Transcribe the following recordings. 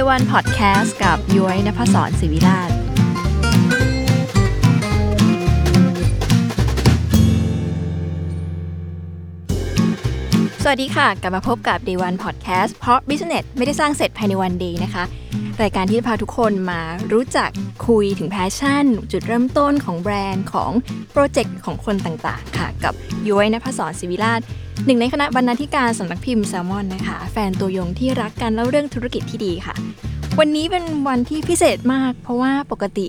Day One Podcast กับย้อยนภศรศิวิราช สวัสดีค่ะ กลับมาพบกับ Day One Podcast เพราะ Business ไม่ได้สร้างเสร็จภายในวันเดีนะคะ รายการที่จะพาทุกคนมารู้จักคุยถึง passion จุดเริ่มต้นของแบรนด์ของโปรเจกต์ของคนต่างๆ ค่ะ กับย้อยนภศรศิวิราชหนึ่งในคณะบรรณาธิการสำนักพิมพ์แซลมอนนะคะ แฟนตัวยงที่รักการเล่าเรื่องธุรกิจที่ดีค่ะ วันนี้เป็นวันที่พิเศษมาก เพราะว่าปกติ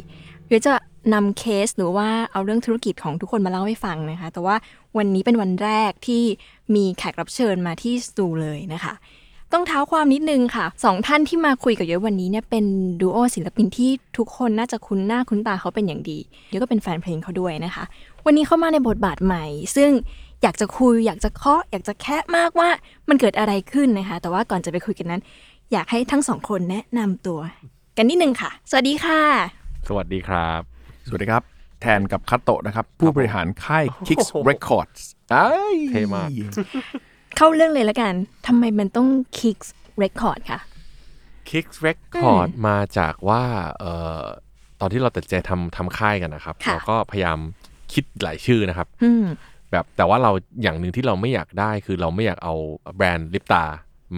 เดี๋ยวจะนำเคสหรือว่าเอาเรื่องธุรกิจของทุกคนมาเล่าให้ฟังนะคะ แต่ว่าวันนี้เป็นวันแรกที่มีแขกรับเชิญมาที่สตูเลยนะคะ ต้องเท้าความนิดนึงค่ะสองท่านที่มาคุยกับเยอะวันนี้เนี่ยเป็นดูโอศิลปินที่ทุกคนน่าจะคุ้นหน้าคุ้นตาเขาเป็นอย่างดีเยอะก็เป็นแฟนเพลงเขาด้วยนะคะ วันนี้เข้ามาในบทบาทใหม่ ซึ่งอยากจะคุย อยากจะเคาะอยากจะแคะมากว่ามันเกิดอะไรขึ้นนะคะ แต่ว่าก่อนจะไปคุยกันนั้น อยากให้ทั้งสองคนแนะนำตัว กันนิดนึงค่ะ สวัสดีค่ะ สวัสดีครับ สวัสดีครับ แทนกับคัตโตะนะครับ ผู้บริหารค่าย Kicks Records อ้ายเท่มาก เข้าเรื่องเลยละกันทำไมมันต้อง Kicks Record ค่ะ Kicks Record มาจากว่าเอ่อตอนที่เราตัดสินใจทำทำค่ายกันนะครับค่ะเราก็พยายามคิดหลายชื่อนะครับอืมแบบแต่ว่าเราอย่างหนึ่งที่เราไม่อยากได้คือเราไม่อยากเอาแบรนด์ลิปตา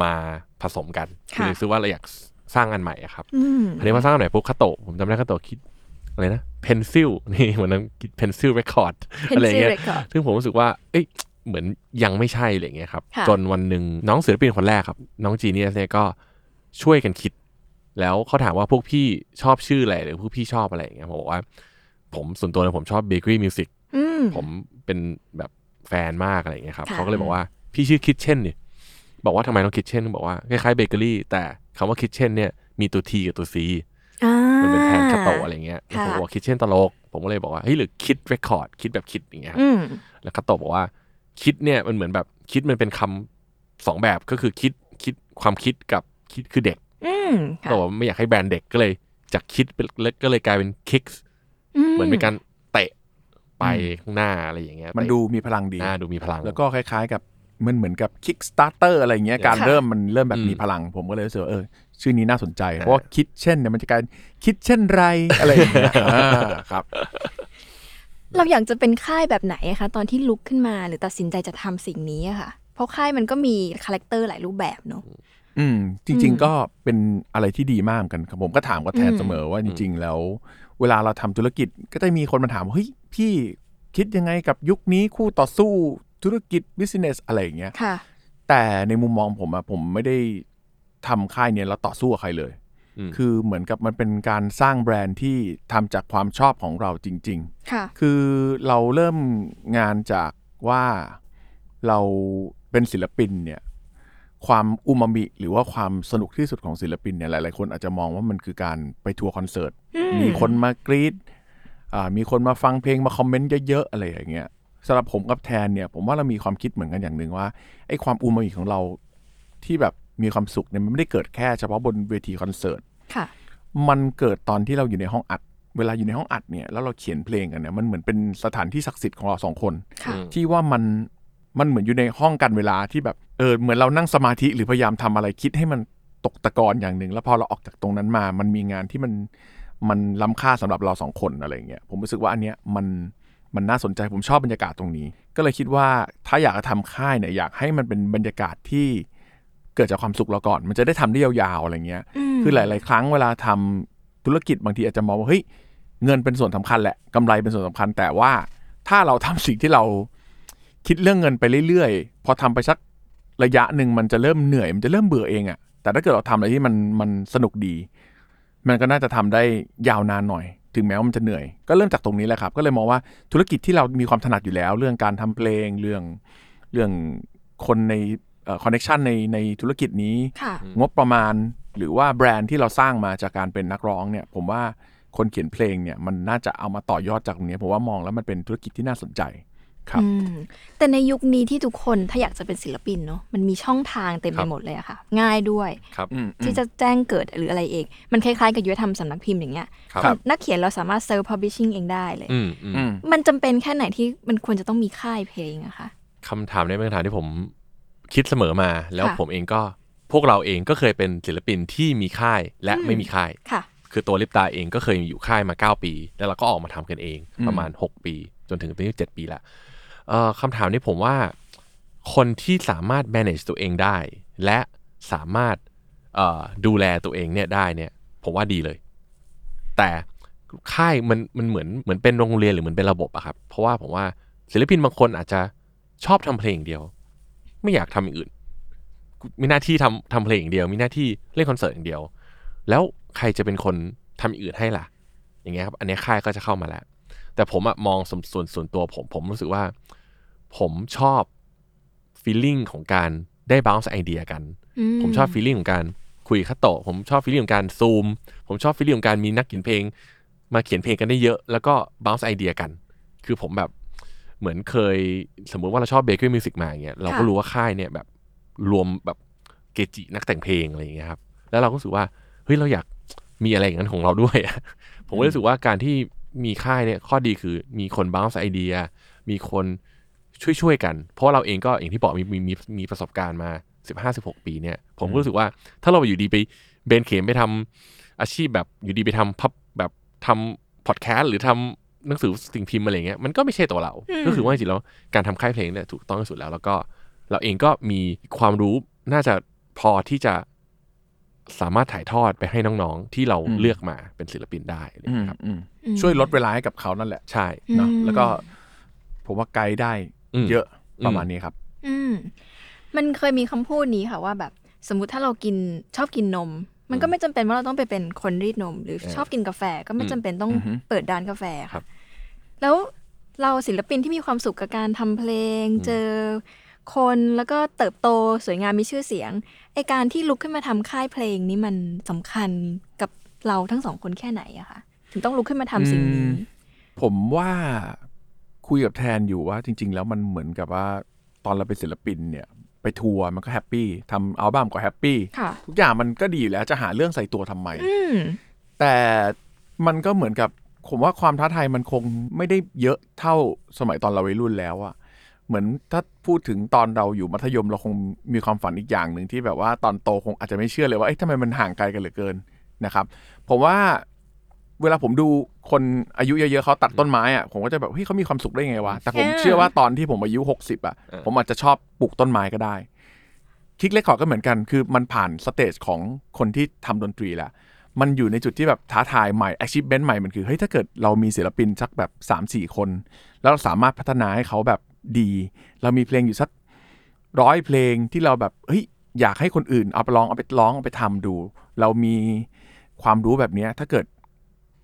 มาผสมกันค่ะคือซื้อว่าเราอยากสร้างอันใหม่อะครับอืมอันนี้มาสร้างอันใหม่ปุ๊บคาโตะผมจำได้คาโตะคิดอะไรนะเพนซิลนี่เหมือนนั้นPencil Record Pencil อะไรเงี้ย Record ซึ่งผมรู้สึกว่า เอ้ย เหมือนยังไม่ใช่อะไรเงี้ยครับค่ะจนวันหนึ่งน้องศิลปินคนแรกครับ น้องจีเนียสเนี่ยก็ช่วยกันคิด แล้วเขาถามว่าพวกพี่ชอบชื่ออะไรหรือพวกพี่ชอบอะไรอย่างเงี้ยผมบอกว่า ผมส่วนตัวเนี่ยผมชอบ Bakery Music อืมผมเป็นแบบแฟนมากอะไรอย่างเงี้ยครับค่ะเขาก็เลยบอกว่าพี่ชื่อ Kitchen นี่บอกว่าทำไมต้อง Kitchen บอกว่าคล้ายๆเบเกอรี่แต่คำว่า Kitchen เนี่ยมีตัว T กับตัว Cอ่ามันเป็นแทนคาโตะอะไรเงี้ยแล้วค่ะผมบอกคิดเช่นตลก ผมก็เลยบอกว่าเฮ้ยหรือคิดเรคคอร์ดคิดแบบคิดอย่างเงี้ยครับอืมแล้วคาโตะบอกว่า คิดเนี่ยมันเหมือนแบบคิดมันเป็นคำสองแบบก็คือคิดคิดความคิดกับคิดคือเด็กอืมค่ะแต่ว่าไม่อยากให้แบรนด์เด็กก็เลย จากคิดเป็นก็เลยกลายเป็นคิกเหมือนเป็นการเตะไปข้างหน้าอะไรอย่างเงี้ยมันดูมีพลังดีอ่าดูมีพลัง แล้วก็คล้ายๆกับมันเหมือนกับ Kickstarter อะไรเงี้ยการค่ะเริ่มมันเริ่มแบบอืมมีพลัง ผมก็เลยรู้สึกว่าเออ ชื่อนี้น่าสนใจ เพราะว่า Kitchen เนี่ยมันจะกลาย Kitchen ไรอะไรอย่างเงี้ยอ่าครับ เราอยากจะเป็นค่ายแบบไหนอะคะตอนที่ลุกขึ้นมาหรือตัดสินใจจะทำสิ่งนี้อะค่ะ เพราะค่ายมันก็มี character หลายรูปแบบเนอะอืม จริง ๆ ก็เป็นอะไรที่ดีมากเหมือนกันครับผมก็ถามกับแทนอืมเสมอว่าจริง ๆ แล้ว เวลาเราทำธุรกิจก็จะมีคนมาถามว่าเฮ้ยพี่คิดยังไงกับยุคนี้คู่ต่อสู้ธุรกิจ business อะไรอย่างเงี้ยค่ะแต่ในมุมมองผมอะผมไม่ได้ทำค่ายเนี้ยแล้วต่อสู้กับใครเลยอืม คือเหมือนกับมันเป็นการสร้างแบรนด์ที่ทำจากความชอบของเราจริงค่ะๆคือเราเริ่มงานจากว่าเราเป็นศิลปินเนี่ยความอูมามิ หรือว่าความสนุกที่สุดของศิลปินเนี่ยหลาย ๆ คนอาจจะมองว่ามันคือการไปทัวร์คอนเสิร์ตมีคนมากรี๊ดอ่ามีคนมาฟังเพลงมาคอมเมนต์เยอะ ๆ อะไรอย่างเงี้ยสำหรับผมกับแทนเนี่ย ผมว่าเรามีความคิดเหมือนกันอย่างหนึ่งว่าไอ้ความอูมามิของเราที่แบบ มีความสุขเนี่ยมันไม่ได้เกิดแค่เฉพาะบนเวทีคอนเสิร์ตค่ะ มันเกิดตอนที่เราอยู่ในห้องอัด เวลาอยู่ในห้องอัดเนี่ยแล้วเราเขียนเพลงกันเนี่ยมันเหมือนเป็นสถานที่ศักดิ์สิทธิ์ของเราสองคน ค่ะ ที่ว่ามันมันเหมือนอยู่ในห้องกันเวลาที่แบบเออเหมือนเรานั่งสมาธิหรือพยายามทำอะไรคิดให้มันตกตะกอนอย่างหนึ่ง แล้วพอเราออกจากตรงนั้นมา มันมีงานที่มันมันล้ำค่าสำหรับเราสองคนอะไรเงี้ยผมรู้สึกว่าอันเนี้ยมันมันน่าสนใจผมชอบบรรยากาศตรงนี้ ก็เลยคิดว่าถ้าอยากจะทำค่ายเนี่ยอยากให้มันเป็นบรรยากาศที่ เกิดจากความสุขเราก่อน มันจะได้ทำได้ยาวๆอะไรเงี้ยมคือหลาย ๆ ครั้งเวลาทำธุรกิจบางทีอาจจะมองว่าเฮ้ยเงินเป็นส่วนสำคัญแหละกำไรเป็นส่วนสำคัญ แต่ว่าถ้าเราทำสิ่งที่เราคิดเรื่องเงินไปเรื่อยๆ พอทำไปสักระยะหนึ่งมันจะเริ่มเหนื่อย มันจะเริ่มเบื่อเองอะแต่ถ้าเกิดเราทำอะไรที่มันมันสนุกดี มันก็น่าจะทำได้ยาวนานหน่อย ถึงแม้ว่ามันจะเหนื่อย ก็เริ่มจากตรงนี้แหละครับ ก็เลยมองว่าธุรกิจที่เรามีความถนัดอยู่แล้ว เรื่องการทำเพลงเรื่องเรื่องคนใน คอนเน็ชันในในธุรกิจนี้ค่ะงบประมาณหรือว่าแบรนด์ที่เราสร้างมาจากการเป็นนักร้องเนี่ยผมว่าคนเขียนเพลงเนี่ยมันน่าจะเอามาต่อยอดจากตรงนี้ผมว่ามองแล้วมันเป็นธุรกิจที่น่าสนใจครับอืมแต่ในยุคนี้ที่ทุกคนถ้าอยากจะเป็นศิลปินเนาะมันมีช่องทางเต็มคไปรับหมดเลยอะค่ะ ง่ายด้วยครับอืมที่จะแจ้งเกิดหรืออะไรเอง มันคล้ายๆ กับยุทธธรรมสำนักพิมพ์อย่างเงี้ยครับนักเขียนเราสามารถเซิร์ฟพับบิชชิ่งเองได้เลยอืมอืมอืมมันจำเป็นแค่ไหนที่มันควรจะต้องมีค่ายเพลงอะคะคำถามนี้เป็นคำถามที่ผม คิดเสมอมา แล้วค่ะผมเองก็พวกเราเองก็เคยเป็นศิลปินที่มีค่ายและอืมไม่มีค่ายค่ะ คือตัวลิปตาเองก็เคยอยู่ค่ายมา 9 ปี แล้วเราก็ออกมาทำกันเองอืมประมาณ 6 ปี จนถึงตอนนี้7ปีละเอ่อคำถามนี้ผมว่าคนที่สามารถ manage ตัวเองได้ และสามารถเอ่อดูแลตัวเองเนี่ยได้เนี่ย ผมว่าดีเลย แต่ค่ายมันมันเหมือนเหมือนเป็นโรงเรียนหรือเหมือนเป็นระบบอะครับ เพราะว่าผมว่าศิลปินบางคนอาจจะชอบทำเพลงอย่างเดียว ไม่อยากทำอย่างอื่น มีหน้าที่ทำทำเพลงอย่างเดียว มีหน้าที่เล่นคอนเสิร์ตอย่างเดียว แล้วใครจะเป็นคนทำอย่างอื่นให้ล่ะ อย่างเงี้ยครับ อันเนี้ยค่ายก็จะเข้ามาแล้ว แต่ผมอะมองส่วนส่วนส่วนตัวผมผมรู้สึกว่า ผมชอบ feeling ของการได้ bounce ไอเดียกัน ผมชอบ feeling ของการคุยกับคัตโตะผมชอบ feeling ของการซูม ผมชอบ feeling ของการมีนักเขียนเพลง มาเขียนเพลงกันได้เยอะ แล้วก็ bounce ไอเดียกัน คือผมแบบ เหมือนเคยสมมุติว่าเราชอบ Bakery Music มาอย่างเงี้ยเราก็ค่ะรู้ว่าค่ายเนี่ยแบบรวมแบบเกจินักแต่งเพลงอะไรอย่างเงี้ยครับแล้วเราก็รู้สึกว่าเฮ้ยเราอยากมีอะไรอย่างนั้นของเราด้วยอะผมก็รู้สึกว่าการที่มีค่ายเนี่ยข้อดีคือมีคนบ้า c e ไอเดีย มีคนช่วยๆกัน เพราะเราเองก็อย่างที่บอกมีมีมีมีประสบการณ์มา15 16ปีเนี่ย ผมก็รู้สึกว่าถ้าเราอยู่ดีไปเบนเข็มไปทำอาชีพแบบอยู่ดีไปทำพับแบบทำพอดแคสต์หรือทำ หนังสือสิ่งพิมพ์อะไรเงี้ยมันก็ไม่ใช่ตัวเราอืมก็คือว่าจริงๆแล้วการทำค่ายเพลงเนี่ยถูกต้องที่สุดแล้ว แล้วก็เราเองก็มีความรู้น่าจะพอที่จะสามารถถ่ายทอดไปให้น้องๆ ที่เราอืมเลือกมาเป็นศิลปินได้อะไรอืมเงี้ยครับอืมอืมช่วยลดเวลาให้กับเขานั่นแหละใช่เนาะอืมแล้วก็ผมว่าไกด์ได้อืมเยอะประมาณนี้ครับ อืมมันเคยมีคำพูดนี้ค่ะว่าแบบสมมุติถ้าเรากินชอบกินนม มันก็ไม่จำเป็นว่าเราต้องไปเป็นคนรีดนม หรือเออชอบกินกาแฟก็ไม่จำเป็นต้องอือฮึเปิดร้านกาแฟครัค่ะบแล้วเราศิลปินที่มีความสุขกับการทำเพลง เจอคนแล้วก็เติบโตสวยงามมีชื่อเสียงไอการที่ลุกขึ้นมาทำค่ายเพลงนี้มันสำคัญกับเราทั้งสองคนแค่ไหนอะคะถึงต้องลุกขึ้นมาทำสิ่งนี้อืมผมว่าคุยกับแทนอยู่ว่าจริง ๆ แล้วมันเหมือนกับว่าตอนเราเป็นศิลปินเนี่ย ไปทัวร์มันก็ happy ทำอัลบั้มก็ happy ค่ะทุกอย่างมันก็ดีอยู่แล้วจะหาเรื่องใส่ตัวทำไมอืมแต่มันก็เหมือนกับผมว่าความท้าทายมันคงไม่ได้เยอะเท่าสมัยตอนเราวัยรุ่นแล้วอะเหมือนถ้าพูดถึงตอนเราอยู่มัธยมเราคงมีความฝันอีกอย่างหนึ่งที่แบบว่าตอนโตคงอาจจะไม่เชื่อเลยว่าเอ๊ะทำไมมันห่างไกลกันเหลือเกินนะครับผมว่า เวลาผมดูคนอายุเยอะๆเขาตัดต้นไม้อะผมก็จะแบบเฮ้ยเขามีความสุขได้ไงวะแต่ผมเออเชื่อว่าตอนที่ผมอายุหกสิบอะเออผมอาจจะชอบปลูกต้นไม้ก็ได้คิกเลคคอร์ดก็เหมือนกัน คือมันผ่านสเตจของคนที่ทำดนตรีแล้วมันอยู่ในจุดที่แบบท้าทายใหม่ achievement ใหม่มันคือเฮ้ยถ้าเกิดเรามีศิลปินสักแบบ 3 4 คน แล้วเราสามารถพัฒนาให้เขาแบบดี เรามีเพลงอยู่สักร้อยเพลงที่เราแบบเฮ้ยอยากให้คนอื่นเอาไปร้องเอาไปร้องเอาไปทำดู เรามีความรู้แบบเนี้ยถ้าเกิด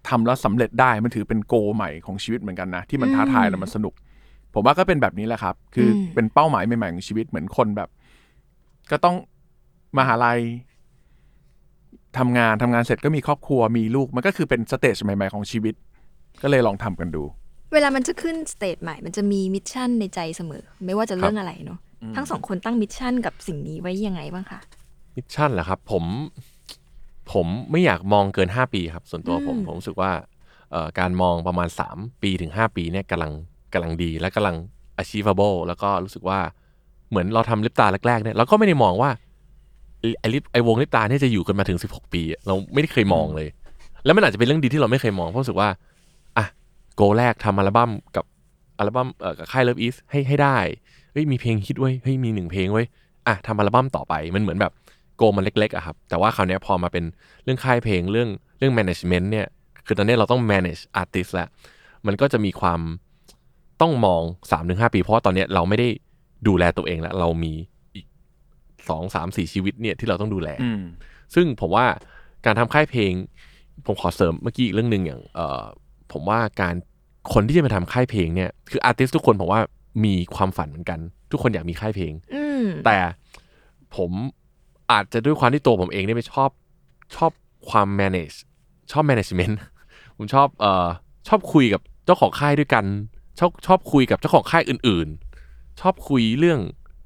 ทำแล้วสำเร็จได้มันถือเป็นโกใหม่ของชีวิตเหมือนกันนะ ที่มันท้าทายแล้วมันสนุก ผมว่าก็เป็นแบบนี้แหละครับ คืออมเป็นเป้าหมายใหม่ๆของชีวิตเหมือนคนแบบ ก็ต้องมหาลัยทำงานทำงานเสร็จก็มีครอบครัวมีลูกมันก็คือเป็น stage ใหม่ๆของชีวิต ก็เลยลองทำกันดู เวลามันจะขึ้น stage ใหม่ มันจะมี mission ในใจเสมอ ไม่ว่าจะเรื่องอะไรเนาะทั้งสองคนตั้ง mission กับสิ่งนี้ไว้ยังไงบ้างคะ missionหรอครับ ผม ผมไม่อยากมองเกิน 5 ปีครับ ส่วนตัวผมอืมผมรู้สึกว่าเอ่อการมองประมาณ 3 ปีถึง 5 ปีเนี่ยกำลังกำลังดี และกำลัง achievable แล้วก็รู้สึกว่าเหมือนเราทำลิปตาแรกๆเนี่ยเราก็ไม่ได้มองว่าไอ้ไอลิปไอวงลิปตาเนี่ยจะอยู่กันมาถึง 16 ปีอะเราไม่ได้เคยมองเลย แล้วมันอาจจะเป็นเรื่องดีที่เราไม่เคยมองเพราะรู้สึกว่าอะโกแรกทำอัลบั้มกับอัลบั้มเอ่อกับค่าย Love East ให้ให้ได้เฮ้ยมีเพลงฮิตเว้ยเฮ้ยมีหนึ่งเพลงเว้ยอะทำอัลบั้มต่อไปมันเหมือนแบบ โกมันเล็กๆอะครับ แต่ว่าคราวเนี้ยพอมาเป็นเรื่องค่ายเพลงเรื่องเรื่อง management เนี่ย คือตอนนี้เราต้อง manage artist แล้ว มันก็จะมีความต้องมอง3าถึงหปี เพราะว่าตอนเนี้ยเราไม่ได้ดูแลตัวเองแล้ว เรามีอีกสองสามสี่ชีวิตเนี่ยที่เราต้องดูแลอืมซึ่งผมว่าการทำค่ายเพลง ผมขอเสริมเมื่อกี้อีกเรื่องหนึ่งอย่างเออผมว่าการคนที่จะมาทำค่ายเพลงเนี่ยคืออาร์ติสทุกคนผมว่ามีความฝันเหมือนกัน ทุกคนอยากมีค่ายเพลงอืมแต่ผม อาจจะด้วยความที่ตัวผมเองเนี่ยไม่ชอบชอบความ manage ชอบ management ผมชอบเอ่อชอบคุยกับเจ้าของค่ายด้วยกัน ชอบชอบคุยกับเจ้าของค่ายอื่น ๆ ชอบคุยเรื่อง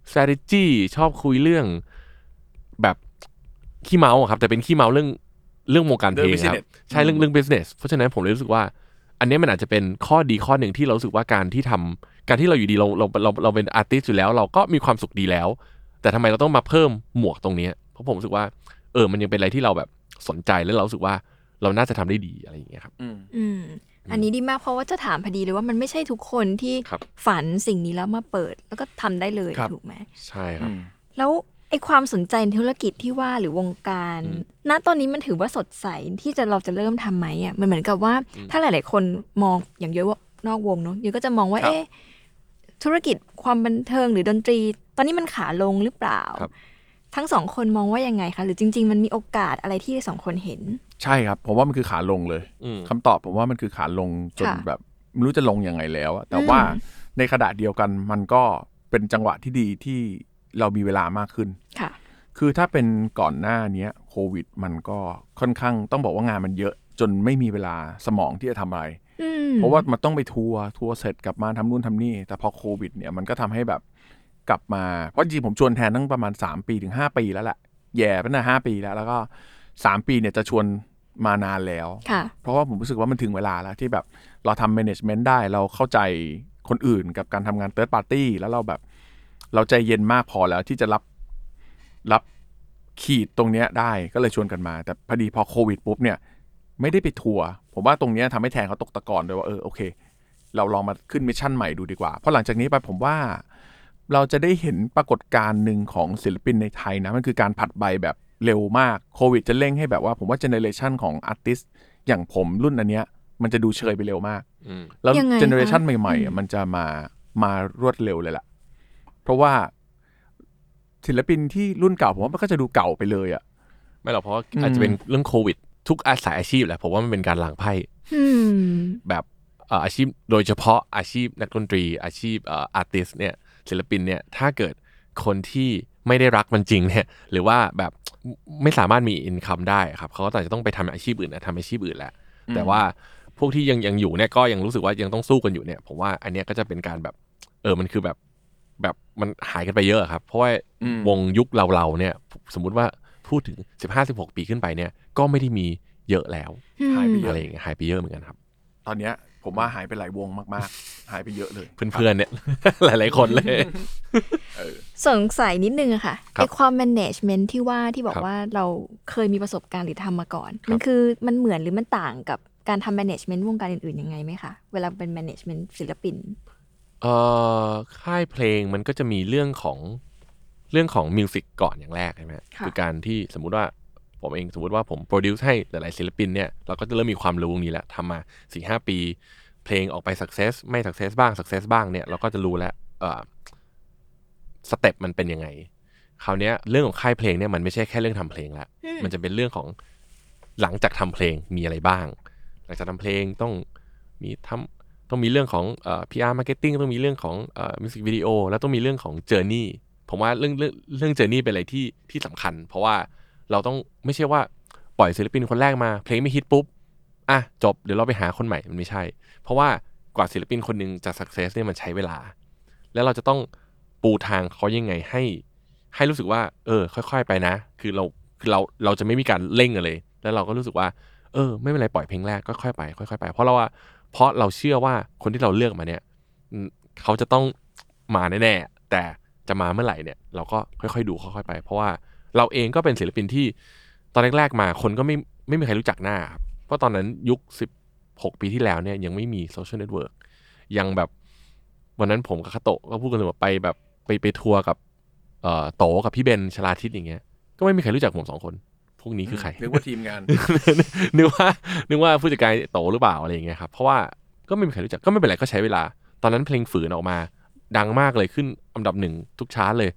strategy ชอบคุยเรื่องแบบขี้เมาอะครับ แต่เป็นขี้เมาเรื่องเรื่องวงการเพลงครับเรื่อง business ใช่เรื่องเรื่อง business เพราะฉะนั้นผมเลยรู้สึกว่า อันเนี้ยมันอาจจะเป็นข้อดีข้อหนึ่งที่เรารู้สึกว่าการที่ทำการที่เราอยู่ดีเราเราเราเราเป็นอาร์ติสอยู่แล้ว เราก็มีความสุขดีแล้ว แต่ทำไมเราต้องมาเพิ่มหมวกตรงเนี้ยเพราะผมรู้สึกว่า เออ มันยังเป็นอะไรที่เราแบบสนใจแล้วเรารู้สึกว่าเราน่าจะทำได้ดีอะไรอย่างเงี้ยครับอืมอืมอันนี้ดีมากเพราะว่าจะถามพอดีเลยว่ามันไม่ใช่ทุกคนที่ครับฝันสิ่งนี้แล้วมาเปิด แล้วก็ทำได้เลยครับถูกไหมใช่ครับ แล้วไอ้ความสนใจในธุรกิจที่ว่าหรือวงการอืมณตอนนี้มันถือว่าสดใสที่จะเราจะเริ่มทำไหมอะมันเหมือนกับว่าถ้าหลาย ๆ คนมองอย่างเยอะว่านอกวงเนาะเยอะก็จะมองว่าครับเอ๊ะ ธุรกิจความบันเทิงหรือดนตรี ตอนนี้มันขาลงหรือเปล่าครับทั้งสองคนมองว่ายังไงคะ หรือจริง ๆ มันมีโอกาสอะไรที่สองคนเห็น ใช่ครับ ผมว่ามันคือขาลงเลยอืมคำตอบผมว่ามันคือขาลงจนค่ะแบบไม่รู้จะลงยังไงแล้วอะแต่อืมว่าในขณะเดียวกันมันก็เป็นจังหวะที่ดีที่เรามีเวลามากขึ้นค่ะคือถ้าเป็นก่อนหน้าเนี้ยโควิด มันก็ค่อนข้างต้องบอกว่างานมันเยอะจนไม่มีเวลาสมองที่จะทำอะไรอืม เพราะว่ามันต้องไปทัวร์ทัวร์เสร็จกลับมาทำนู่นทำนี่ แต่พอโควิด เนี่ยมันก็ทำให้แบบกลับมา เพราะจริงๆผมชวนแทนตั้งประมาณ 3 ปีถึง 5 ปีแล้วแหละแย่ไปนะห้าปีแล้ว แล้วก็ 3 ปีเนี่ยจะชวนมานานแล้วค่ะเพราะว่าผมรู้สึกว่ามันถึงเวลาแล้วที่แบบเราทำ management ได้เราเข้าใจคนอื่นกับการทำงาน third party แล้วเราแบบ เราใจเย็นมากพอแล้วที่จะรับรับขีดตรงเนี้ยได้ก็เลยชวนกันมา แต่พอดีพอโควิดปุ๊บเนี่ย ไม่ได้ไปทัวร์ ผมว่าตรงเนี้ยทำให้แทนเขาตกตะกอนด้วยว่าเออโอเค เราลองมาขึ้น mission ใหม่ดูดีกว่า เพราะหลังจากนี้ไปผมว่าเราจะได้เห็นปรากฏการณ์หนึ่งของศิลปินในไทยนะมันคือการผลัดใบแบบเร็วมากโควิดจะเร่งให้แบบว่าผมว่า generation ของ artist อย่างผมรุ่นอันเนี้ย มันจะดูเชยไปเร็วมากอืมแล้วยังไงคะเจเนอเรชันใหม่ๆอะมันจะมามารวดเร็วเลยแหละเพราะว่าศิลปินที่รุ่นเก่าผมว่ามันก็จะดูเก่าไปเลยอะไม่หรอกเพราะว่าอืมอาจจะเป็นเรื่องโควิด ทุกอาสายอาชีพแหละผมว่ามันเป็นการล้างไพ่อืมแบบเอ่ออาชีพโดยเฉพาะอาชีพนักดนตรี อาชีพเอ่อ artist เนี่ยศิลปินเนี่ยถ้าเกิดคนที่ไม่ได้รักมันจริงเนี่ยหรือว่าแบบไม่สามารถมี income ได้ครับเขาก็อาจจะต้องไปทำอาชีพอื่นนะทำอาชีพอื่นแหละแต่ว่าพวกที่ยังยังอยู่เนี่ยก็ยังรู้สึกว่ายังต้องสู้กันอยู่เนี่ยผมว่าอันเนี้ยก็จะเป็นการแบบเออมันคือแบบแบบมันหายกันไปเยอะครับ เพราะว่าอืมวงยุคเราเราๆเนี่ย สมมุติว่า พูดถึงสิบห้าสิบหกปีขึ้นไปเนี่ย ก็ไม่ได้มีเยอะแล้วหายไปเยอะอะไรอย่างเงี้ยหายไปเยอะเหมือนกันครับ ตอนเนี้ยผมว่าหายไปหลายวงมากๆ หายไปเยอะเลย เพื่อนๆเนี่ย หลายๆคนเลย สงสัยนิดนึงอะค่ะครับไอความ management ที่ว่าที่บอกครับ ว่าเราเคยมีประสบการณ์หรือทำมาก่อน มันคือมันเหมือนหรือมันต่างกับการทำ management วงการอื่นๆยังไงไหมคะ เวลาเป็น management ศิลปิน เอ่อค่ายเพลงมันก็จะมีเรื่องของ เรื่องของ music ก่อนอย่างแรกใช่ไหมค่ะคือการที่สมมุติว่าผมเองสมมติว่าผม produce ให้หลายๆศิลปินเนี่ยเราก็จะเริ่มมีความรู้ตรงนี้แล้วทำมาสี่ห้าปี เพลงออกไป success ไม่ success บ้าง success บ้างเนี่ยเราก็จะรู้แล้วเอ่อ step มันเป็นยังไงคราวเนี้ยเรื่องของค่ายเพลงเนี่ยมันไม่ใช่แค่เรื่องทำเพลงละอืมมันจะเป็นเรื่องของหลังจากทำเพลงมีอะไรบ้าง หลังจากทำเพลงต้องมีทำต้องมีเรื่องของเอ่อ PR marketing ต้องมีเรื่องของเอ่อ music video แล้วต้องมีเรื่องของ journey ผมว่าเรื่องเรื่องเรื่อง journey เป็นอะไรที่ที่สำคัญ เพราะว่าเราต้องไม่ใช่ว่าปล่อยศิลปินคนแรกมา เพลงไม่ฮิตปุ๊บอะจบเดี๋ยวเราไปหาคนใหม่มันไม่ใช่ เพราะว่ากว่าศิลปินคนหนึ่งจะ success เนี่ยมันใช้เวลา แล้วเราจะต้องปูทางเขายังไงให้ ให้รู้สึกว่า เออ ค่อย ๆ ไปนะ คือเราคือเราเราจะไม่มีการเร่งกันเลย แล้วเราก็รู้สึกว่า เออ ไม่เป็นไรปล่อยเพลงแรกก็ค่อยไปค่อยๆไป เพราะเราว่าเพราะเราเชื่อว่าคนที่เราเลือกมาเนี่ยเขาจะต้องมาแน่ๆแต่ จะมาเมื่อไหร่เนี่ยเราก็ค่อยๆดูค่อยๆไป เพราะว่าเราเองก็เป็นศิลปินที่ตอนแรกๆมาคนก็ไม่ไม่มีใครรู้จักหน้าครับเพราะตอนนั้นยุค 16 ปีที่แล้วเนี่ยยังไม่มีโซเชียลเน็ตเวิร์กยังแบบวันนั้นผมกับคัตโตะก็พูดกันเลยว่าไปแบบไปไปทัวร์กับเอ่อโตกับพี่เบนชลาทิศอย่างเงี้ย ก็ไม่มีใครรู้จักผมสองคน พวกนี้คือใครนึกว่าทีมงานนึกว่านึกว่าผู้จัดการโตหรือเปล่าอะไรอย่างเงี้ยครับเพราะว่าก็ไม่มีใครรู้จักก็ไม่เป็นไรก็ใช้เวลา ตอนนั้นเพลงฝืนออกมา ดังมากเลยขึ้นอันดับหนึ่งทุกชาร์ตเลย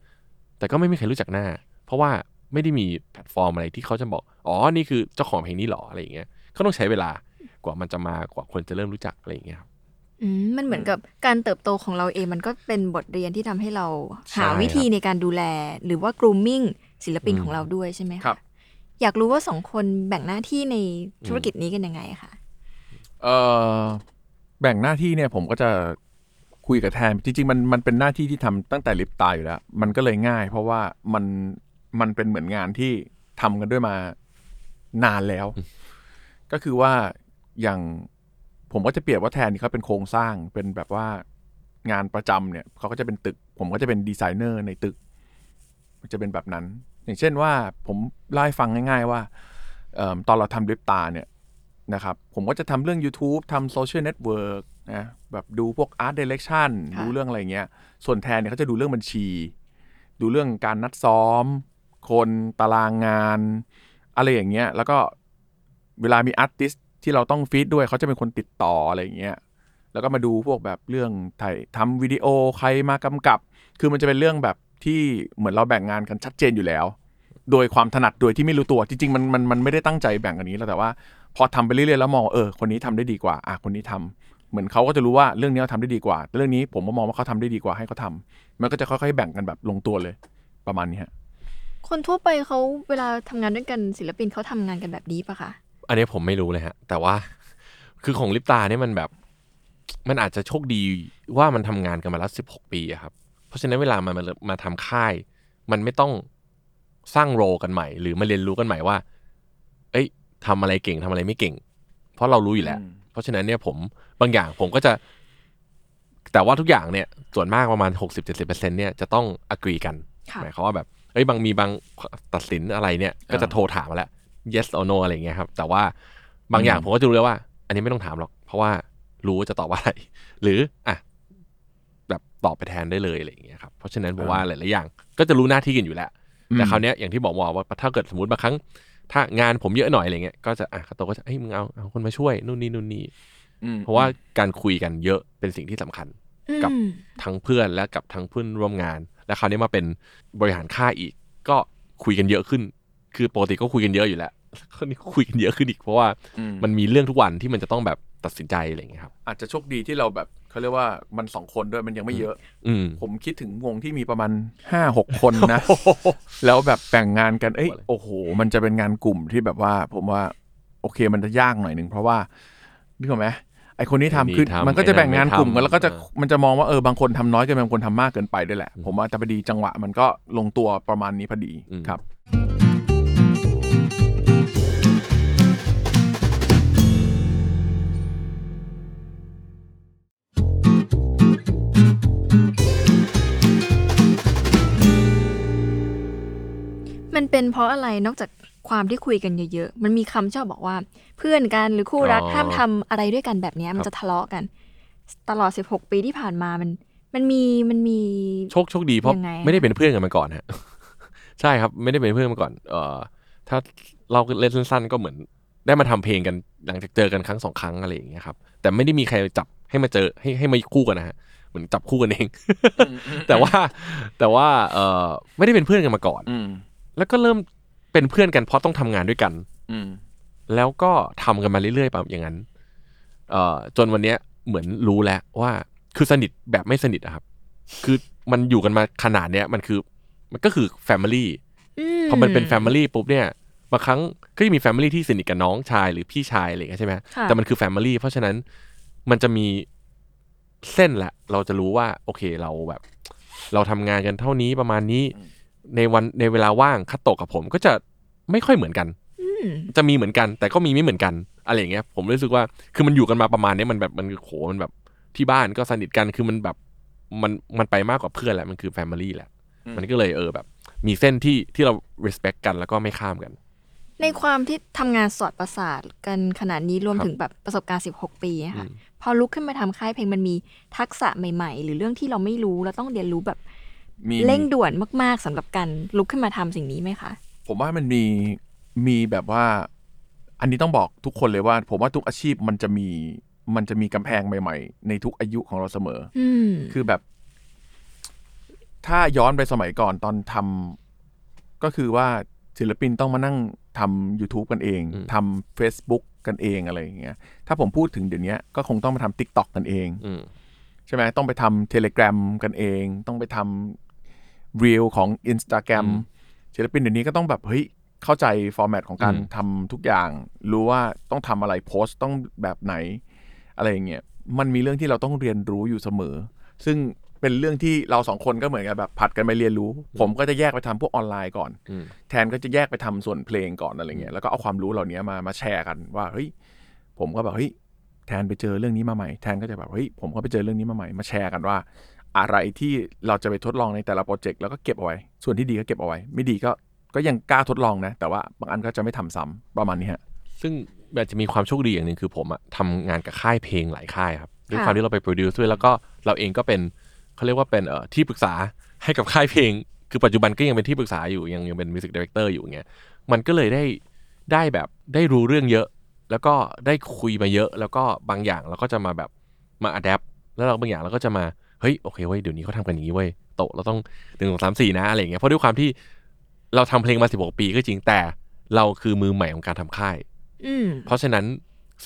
แต่ก็ไม่มีใครรู้จักหน้า เพราะว่าไม่ได้มีแพลตฟอร์มอะไรที่เขาจะบอก อ๋อ นี่คือเจ้าของเพลงนี้หรออะไรอย่างเงี้ยก็ต้องใช้เวลากว่ามันจะมากว่าคนจะเริ่มรู้จักอะไรอย่างเงี้ยครับอืมมันเหมือนกับการเติบโตของเราเองมันก็เป็นบทเรียนที่ทำให้เราใช่หาวิธีครับในการดูแล หรือว่า grooming ศิลปินอืมของเราด้วยใช่ไหมะครับอยากรู้ว่าสองคนแบ่งหน้าที่ในธุรกิจนี้กันยังไงคะเออแบ่งหน้าที่เนี่ยผมก็จะ คุยกับแทน จริง ๆ มันมันเป็นหน้าที่ที่ทำตั้งแต่ลิปตายอยู่แล้ว มันก็เลยง่าย เพราะว่ามันมันเป็นเหมือนงานที่ทำกันด้วยมานานแล้ว ก็คือว่าอย่างผมก็จะเปรียบว่าแทนนี่เขาเป็นโครงสร้างเป็นแบบว่างานประจำเนี่ยเขาก็จะเป็นตึก ผมก็จะเป็นดีไซเนอร์ในตึกมันจะเป็นแบบนั้น อย่างเช่นว่าผมเล่าให้ฟังง่าย ๆ ว่าเอิ่มตอนเราทำลิปตาเนี่ยนะครับ ผมก็จะทำเรื่อง YouTube ทำโซเชียลเน็ตเวิร์ก นะแบบดูพวก Art Direction ค่ะดูเรื่องอะไรเงี้ย ส่วนแทนเนี่ยเขาจะดูเรื่องบัญชี ดูเรื่องการนัดซ้อม คนตารางงาน อะไรอย่างเงี้ย แล้วก็เวลามีอาร์ติสที่เราต้องฟีดด้วยเขาจะเป็นคนติดต่ออะไรอย่างเงี้ยแล้วก็มาดูพวกแบบเรื่องถ่ายทำวิดีโอใครมากำกับ คือมันจะเป็นเรื่องแบบที่เหมือนเราแบ่งงานกันชัดเจนอยู่แล้ว โดยความถนัดโดยที่ไม่รู้ตัวจริงๆมันมันมันไม่ได้ตั้งใจแบ่งอันนี้แล้วแต่ว่า พอทำไปเรื่อยๆแล้วมองว่าเออคนนี้ทำได้ดีกว่าอะคนนี้ทำ เหมือนเขาก็จะรู้ว่าเรื่องนี้เขาทำได้ดีกว่าแต่เรื่องนี้ผมก็มองว่าเขาทำได้ดีกว่าให้เขาทำมันก็จะค่อยๆแบ่งกันแบบลงตัวเลย ประมาณนี้ฮะคนทั่วไปเขาเวลาทำงานด้วยกันศิลปินเขาทำงานกันแบบนี้ปะคะอันนี้ผมไม่รู้เลยฮะ แต่ว่าคือของลิปตาเนี่ยมันแบบ มันอาจจะโชคดีว่ามันทำงานกันมาแล้วสิบหกปีอะครับ เพราะฉะนั้นเวลามันมามาทำค่าย มันไม่ต้องสร้างโรลกันใหม่ หรือมาเรียนรู้กันใหม่ว่า เอ้ยทำอะไรเก่งทำอะไรไม่เก่ง เพราะเรารู้อยู่แล้วอืม เพราะฉะนั้นเนี่ยผมบางอย่างผมก็จะ แต่ว่าทุกอย่างเนี่ยส่วนมากประมาณหกสิบเจ็ดสิบเปอร์เซ็นเนี่ยจะต้องอกรีกันค่ะหมายความว่าแบบเอ้ยบางมีบางตัดสินอะไรเนี่ย ก็จะโทรถามมาแล้ว yes or no อะไรอย่างเงี้ยครับ แต่ว่าบางอย่างผมก็จะรู้แล้วว่า อันนี้ไม่ต้องถามหรอก เพราะว่ารู้ว่าจะตอบว่าอะไร หรืออะแบบตอบไปแทนได้เลยอะไรอย่างเงี้ยครับเพราะฉะนั้นผมว่าหลายๆอย่าง ก็จะรู้หน้าที่กันอยู่แล้วแต่คราวเนี้ยอย่างที่บอกว่าถ้าเกิดสมมติบางครั้ง ถ้างานผมเยอะหน่อยอะไรเงี้ยก็จะอะคาโตก็จะเฮ้ยมึงเอาเอาคนมาช่วยนู่นนี่นู่นนี่อืมเพราะว่าการคุยกันเยอะเป็นสิ่งที่สำคัญกับอืมทั้งเพื่อนและกับทั้งเพื่อนร่วมงาน และคราวนี้มาเป็นบริหารค่ายอีก ก็คุยกันเยอะขึ้น คือปกติก็คุยกันเยอะอยู่แล้วคราวนี้คุยกันเยอะขึ้นอีกเพราะว่าอืมมันมีเรื่องทุกวันที่มันจะต้องแบบ ตัดสินใจอะไรอย่างเงี้ยครับ อาจจะโชคดีที่เราแบบเขาเรียกว่ามันสองคนด้วยมันยังไม่เยอะ อืม ผมคิดถึงวงที่มีประมาณห้าหกคนนะ แล้วแบบแบ่งงานกัน เอ้ย โอ้โห มันจะเป็นงานกลุ่มที่แบบว่า ผมว่า โอเคมันจะยากหน่อยหนึ่งเพราะว่านึกออกไหมไอคนนี้ทำคือไอ้นี่ทำมันก็จะแบ่งงานกลุ่มไอ้นั่กันนไม่แล้วก็จะทำ มันจะมองว่าเออบางคนทำน้อยเกินไปบางคนทำมากเกินไปด้วยแหละ ผมว่าแต่พอดีจังหวะมันก็ลงตัวประมาณนี้พอดีครับ เป็นเพราะอะไรนอกจากความที่คุยกันเยอะๆ มันมีคำชอบบอกว่า เพื่อนกันหรือคู่รักอ๋อห้ามทำอะไรด้วยกันแบบเนี้ยมันครับจะทะเลาะกัน ตลอด 16 ปีที่ผ่านมามัน มันมีมันมีโชคโชคดีเพราะยังไงอะไม่ได้เป็นเพื่อนกันมาก่อนฮะใช่ครับไม่ได้เป็นเพื่อนมาก่อน เอ่อ ถ้าเราเล่นสั้นๆ ก็เหมือนได้มาทำเพลงกันหลังจากเจอกันครั้งสองครั้งอะไรอย่างเงี้ยครับแต่ไม่ได้มีใครจับให้มาเจอให้ให้มาคู่กันนะฮะเหมือนจับคู่กันเอง แต่ว่าแต่ว่าเอ่อไม่ได้เป็นเพื่อนกันมาก่อนอืม แล้วก็เริ่มเป็นเพื่อนกันเพราะต้องทำงานด้วยกัน อืมแล้วก็ทำกันมาเรื่อยๆแบบอย่างนั้นเอ่อจนวันเนี้ยเหมือนรู้แล้วว่าคือสนิทแบบไม่สนิทอะครับ คือมันอยู่กันมาขนาดเนี้ยมันคือมันก็คือ family พอมันเป็น family ปุ๊บเนี่ยบางครั้งก็จะมี family ที่สนิทกับน้องชายหรือพี่ชายอะไรอย่างเงี้ยใช่ไหมค่ะแต่มันคือ family เพราะฉะนั้นมันจะมีเส้นแหละ เราจะรู้ว่า โอเคเราแบบ เราทำงานกันเท่านี้ประมาณนี้ ในวันในเวลาว่างคัตโตะกับผมก็จะไม่ค่อยเหมือนกันอืมจะมีเหมือนกัน แต่ก็มีไม่เหมือนกันอะไรอย่างเงี้ย ผมรู้สึกว่าคือมันอยู่กันมาประมาณเนี้ยมันแบบมันโหมันแบบที่บ้านก็สนิทกันคือมันแบบมันมันไปมากกว่าเพื่อนแหละมันคือแฟมิลี่แหละ มันก็เลยเออแบบ มีเส้นที่ที่เรา respect กันแล้วก็ไม่ข้ามกัน ในความที่ทำงานสอดประสาทกันขนาดนี้รวมครับถึงแบบประสบการณ์ 16 ปีอะค่ะอืมพอลุกขึ้นมาทำค่ายเพลงมันมีทักษะใหม่ ๆ หรือเรื่องที่เราไม่รู้แล้วต้องเรียนรู้แบบ มีเร่งด่วนมาก ๆสำหรับการลุกขึ้นมาทำสิ่งนี้ไหมคะ ผมว่ามันมีมีแบบว่า อันนี้ต้องบอกทุกคนเลยว่า ผมว่าทุกอาชีพมันจะมีมันจะมีกำแพงใหม่ ๆ ในทุกอายุของเราเสมออืมคือแบบ ถ้าย้อนไปสมัยก่อนตอนทำก็คือว่าศิลปินต้องมานั่งทำ YouTube กันเองอืมทำ Facebook กันเองอะไรอย่างเงี้ย ถ้าผมพูดถึงเดี๋ยวนี้ก็คงต้องมาทำ TikTok กันเองอืมใช่ไหมต้องไปทำ Telegram กันเอง ต้องไปทำ Reel ของ Instagram อืมศิลปินเดี๋ยวนี้ก็ต้องแบบเฮ้ยเข้าใจฟอร์แมตของการอืมทำทุกอย่าง รู้ว่าต้องทำอะไรโพสต์ต้องแบบไหน อะไรอย่างเงี้ยมันมีเรื่องที่เราต้องเรียนรู้อยู่เสมอ ซึ่งเป็นเรื่องที่เราสองคนก็เหมือนกันแบบผัดกันไปเรียนรู้ ผมก็จะแยกไปทำพวกออนไลน์ก่อนอืมแทนก็จะแยกไปทำส่วนเพลงก่อนอะไรเงี้ยแล้วก็เอาความรู้เหล่านี้มามาแชร์กันว่าเฮ้ยผมก็แบบเฮ้ยแทนไปเจอเรื่องนี้มาใหม่แทนก็จะแบบเฮ้ยผมก็ไปเจอเรื่องนี้มาใหม่มาแชร์กันว่า อะไรที่เราจะไปทดลองในแต่ละโปรเจกต์แล้วก็เก็บเอาไว้ ส่วนที่ดีก็เก็บเอาไว้ ไม่ดีก็ก็ยังกล้าทดลองนะ แต่ว่าบางอันก็จะไม่ทำซ้ำประมาณนี้ฮะซึ่งแบบจะมีความโชคดีอย่างหนึ่งคือผมอะทำงานกับค่ายเพลงหลายค่ายครับด้วยค่ะความที่เราไป produce ด้วยแล้วก็เราเองก็เป็นเขาเรียกว่าเป็นเอ่อที่ปรึกษาให้กับค่ายเพลง คือปัจจุบันก็ยังเป็นที่ปรึกษาอยู่ยังยังเป็น music director อยู่อย่างเงี้ยมันก็เลยได้ได้แบบได้รู้เรื่องเยอะ แล้วก็ได้คุยมาเยอะ แล้วก็บางอย่างเราก็จะมาแบบมาอัดแอปแล้วเราบางอย่างเราก็จะมา เฮ้ยโอเคเว้ยเดี๋ยวนี้เขาทำกันอย่างนี้เว้ยโตะเราต้องหนึ่งสองสามสี่นะอะไรอย่างเงี้ยเพราะด้วยความที่เราทำเพลงมาสิบหกปีก็จริงแต่เราคือมือใหม่ของการทำค่ายอืมเพราะฉะนั้น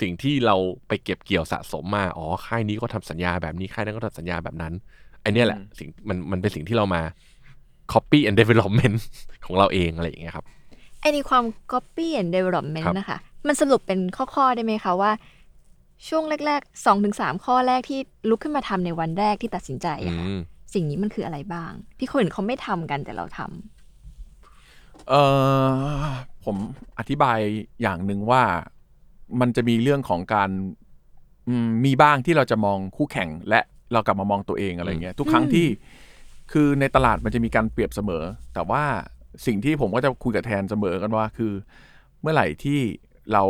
สิ่งที่เราไปเก็บเกี่ยวสะสมมาอ๋อค่ายนี้ก็ทำสัญญาแบบนี้ค่ายนั้นก็ทำสัญญาแบบนั้นไอเนี้ยแหละสิ่งมันมันเป็นสิ่งที่เรามา copy and development ของเราเองอะไรอย่างเงี้ยครับไอ้ในความ copy and development ครับนะคะ มันสรุปเป็นข้อๆได้ไหมคะว่า ช่วงแรกๆสองถึงสามข้อแรกที่ลุกขึ้นมาทำในวันแรกที่ตัดสินใจอือะค่ะมสิ่งนี้มันคืออะไรบ้าง ที่คนอื่นเขาไม่ทำกันแต่เราทำเออผมอธิบายอย่างหนึ่งว่ามันจะมีเรื่องของการอืมมีบ้างที่เราจะมองคู่แข่ง และเรากลับมามองตัวเองอะไรเงี้ยทุกครั้งที่คือในตลาดมันจะมีการเปรียบเสมอ แต่ว่าสิ่งที่ผมก็จะคุยกับแทนเสมอกันว่าคือ เมื่อไหร่ที่เรา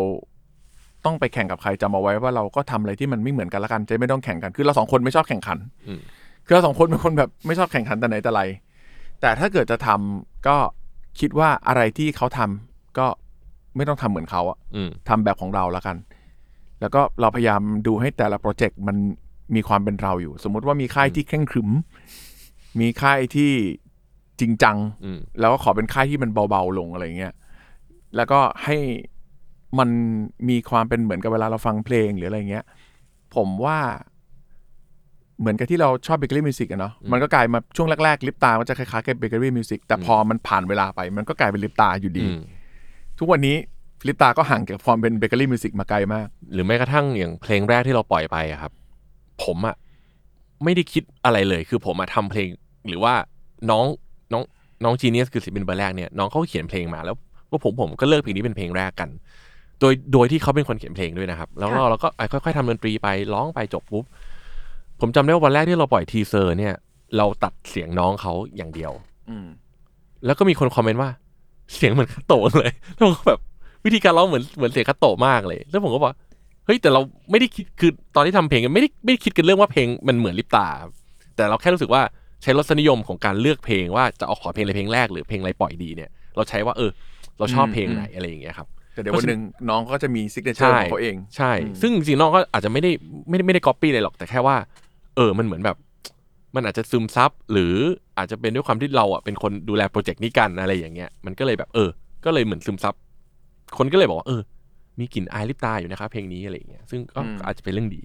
ต้องไปแข่งกับใครจำเอาไว้ว่าเราก็ทำอะไรที่มันไม่เหมือนกันละกันจะไม่ต้องแข่งกันคือเราสองคนไม่ชอบแข่งขันอืมคือเราสองคนเป็นคนแบบไม่ชอบแข่งขันแต่ไหนแต่ไร แต่ถ้าเกิดจะทำก็คิดว่าอะไรที่เขาทำก็ไม่ต้องทำเหมือนเขาอะอืมทำแบบของเราแล้วกัน แล้วก็เราพยายามดูให้แต่ละโปรเจกต์มันมีความเป็นเราอยู่ สมมุติว่ามีค่ายที่เคร่งขรึม มีค่ายที่จริงจังอืมแล้วก็ขอเป็นค่ายที่มันเบาๆลงอะไรเงี้ย แล้วก็ให้ มันมีความเป็นเหมือนกับเวลาเราฟังเพลงหรืออะไรเงี้ย ผมว่าเหมือนกับที่เราชอบเบเกอรี่มิวสิกอะเนาะมันก็กลายมาช่วงแรกๆลิปตามันจะคล้ายๆกับเบเกอรี่มิวสิกแต่พอมันผ่านเวลาไป มันก็กลายเป็นลิปตาอยู่ดีอืมทุกวันนี้ลิปตาก็ห่างจากความเป็นเบเกอรี่มิวสิกมาไกลมาก หรือแม้กระทั่งอย่างเพลงแรกที่เราปล่อยไปอะครับ ผมอะไม่ได้คิดอะไรเลย คือผมอะทำเพลงหรือว่าน้องน้องน้องจีเนียสคือศิลปินเบอร์แรกเนี่ยน้องเขาเขียนเพลงมาแล้วว่าผมผมก็เลือกเพลงนี้เป็นเพลงแรกกัน โดยโดยที่เขาเป็นคนเขียนเพลงด้วยนะครับ แล้วก็ค่ะเราก็อะค่อยๆทำดนตรีไปร้องไปจบปุ๊บผมจำได้ว่าวันแรกที่เราปล่อย teaser เนี่ย เราตัดเสียงน้องเขาอย่างเดียว อืมแล้วก็มีคนคอมเมนต์ว่า เสียงเหมือนคัตโตะเลยแล้วผมก็แบบวิธีการร้องเหมือนเหมือนเสียงคัตโตะมากเลย แล้วผมก็บอกเฮ้ยแต่เราไม่ได้คิดคือตอนที่ทำเพลงกันไม่ได้ไม่ได้คิดกันเรื่องว่าเพลงมันเหมือนลิปตาครับแต่เราแค่รู้สึกว่าใช้รสนิยมของการเลือกเพลงว่าจะเอาขอเพลงอะไรเพลงแรกหรือเพลงอะไรปล่อยดีเนี่ย เราใช้ว่าเออ เราชอบเพลงไหนอะไรอย่างเงี้ยครับ แต่เดี๋ยววันหนึ่งน้องก็จะมี signature ของเขาเอง ใช่ ซึ่งจริงๆน้องก็อาจจะไม่ได้ไม่ได้ไม่ได้ก๊อปปี้เลยหรอก แต่แค่ว่า เออ มันเหมือนแบบ มันอาจจะซึมซับ หรืออาจจะเป็นด้วยความที่เราอะเป็นคนดูแลโปรเจกต์นี้กันอะไรอย่างเงี้ย มันก็เลยแบบเออ ก็เลยเหมือนซึมซับ คนก็เลยบอกว่าเออ มีกลิ่นอายลิปตาอยู่นะครับเพลงนี้อะไรอย่างเงี้ย ซึ่งก็อืมก็อาจจะเป็นเรื่องดี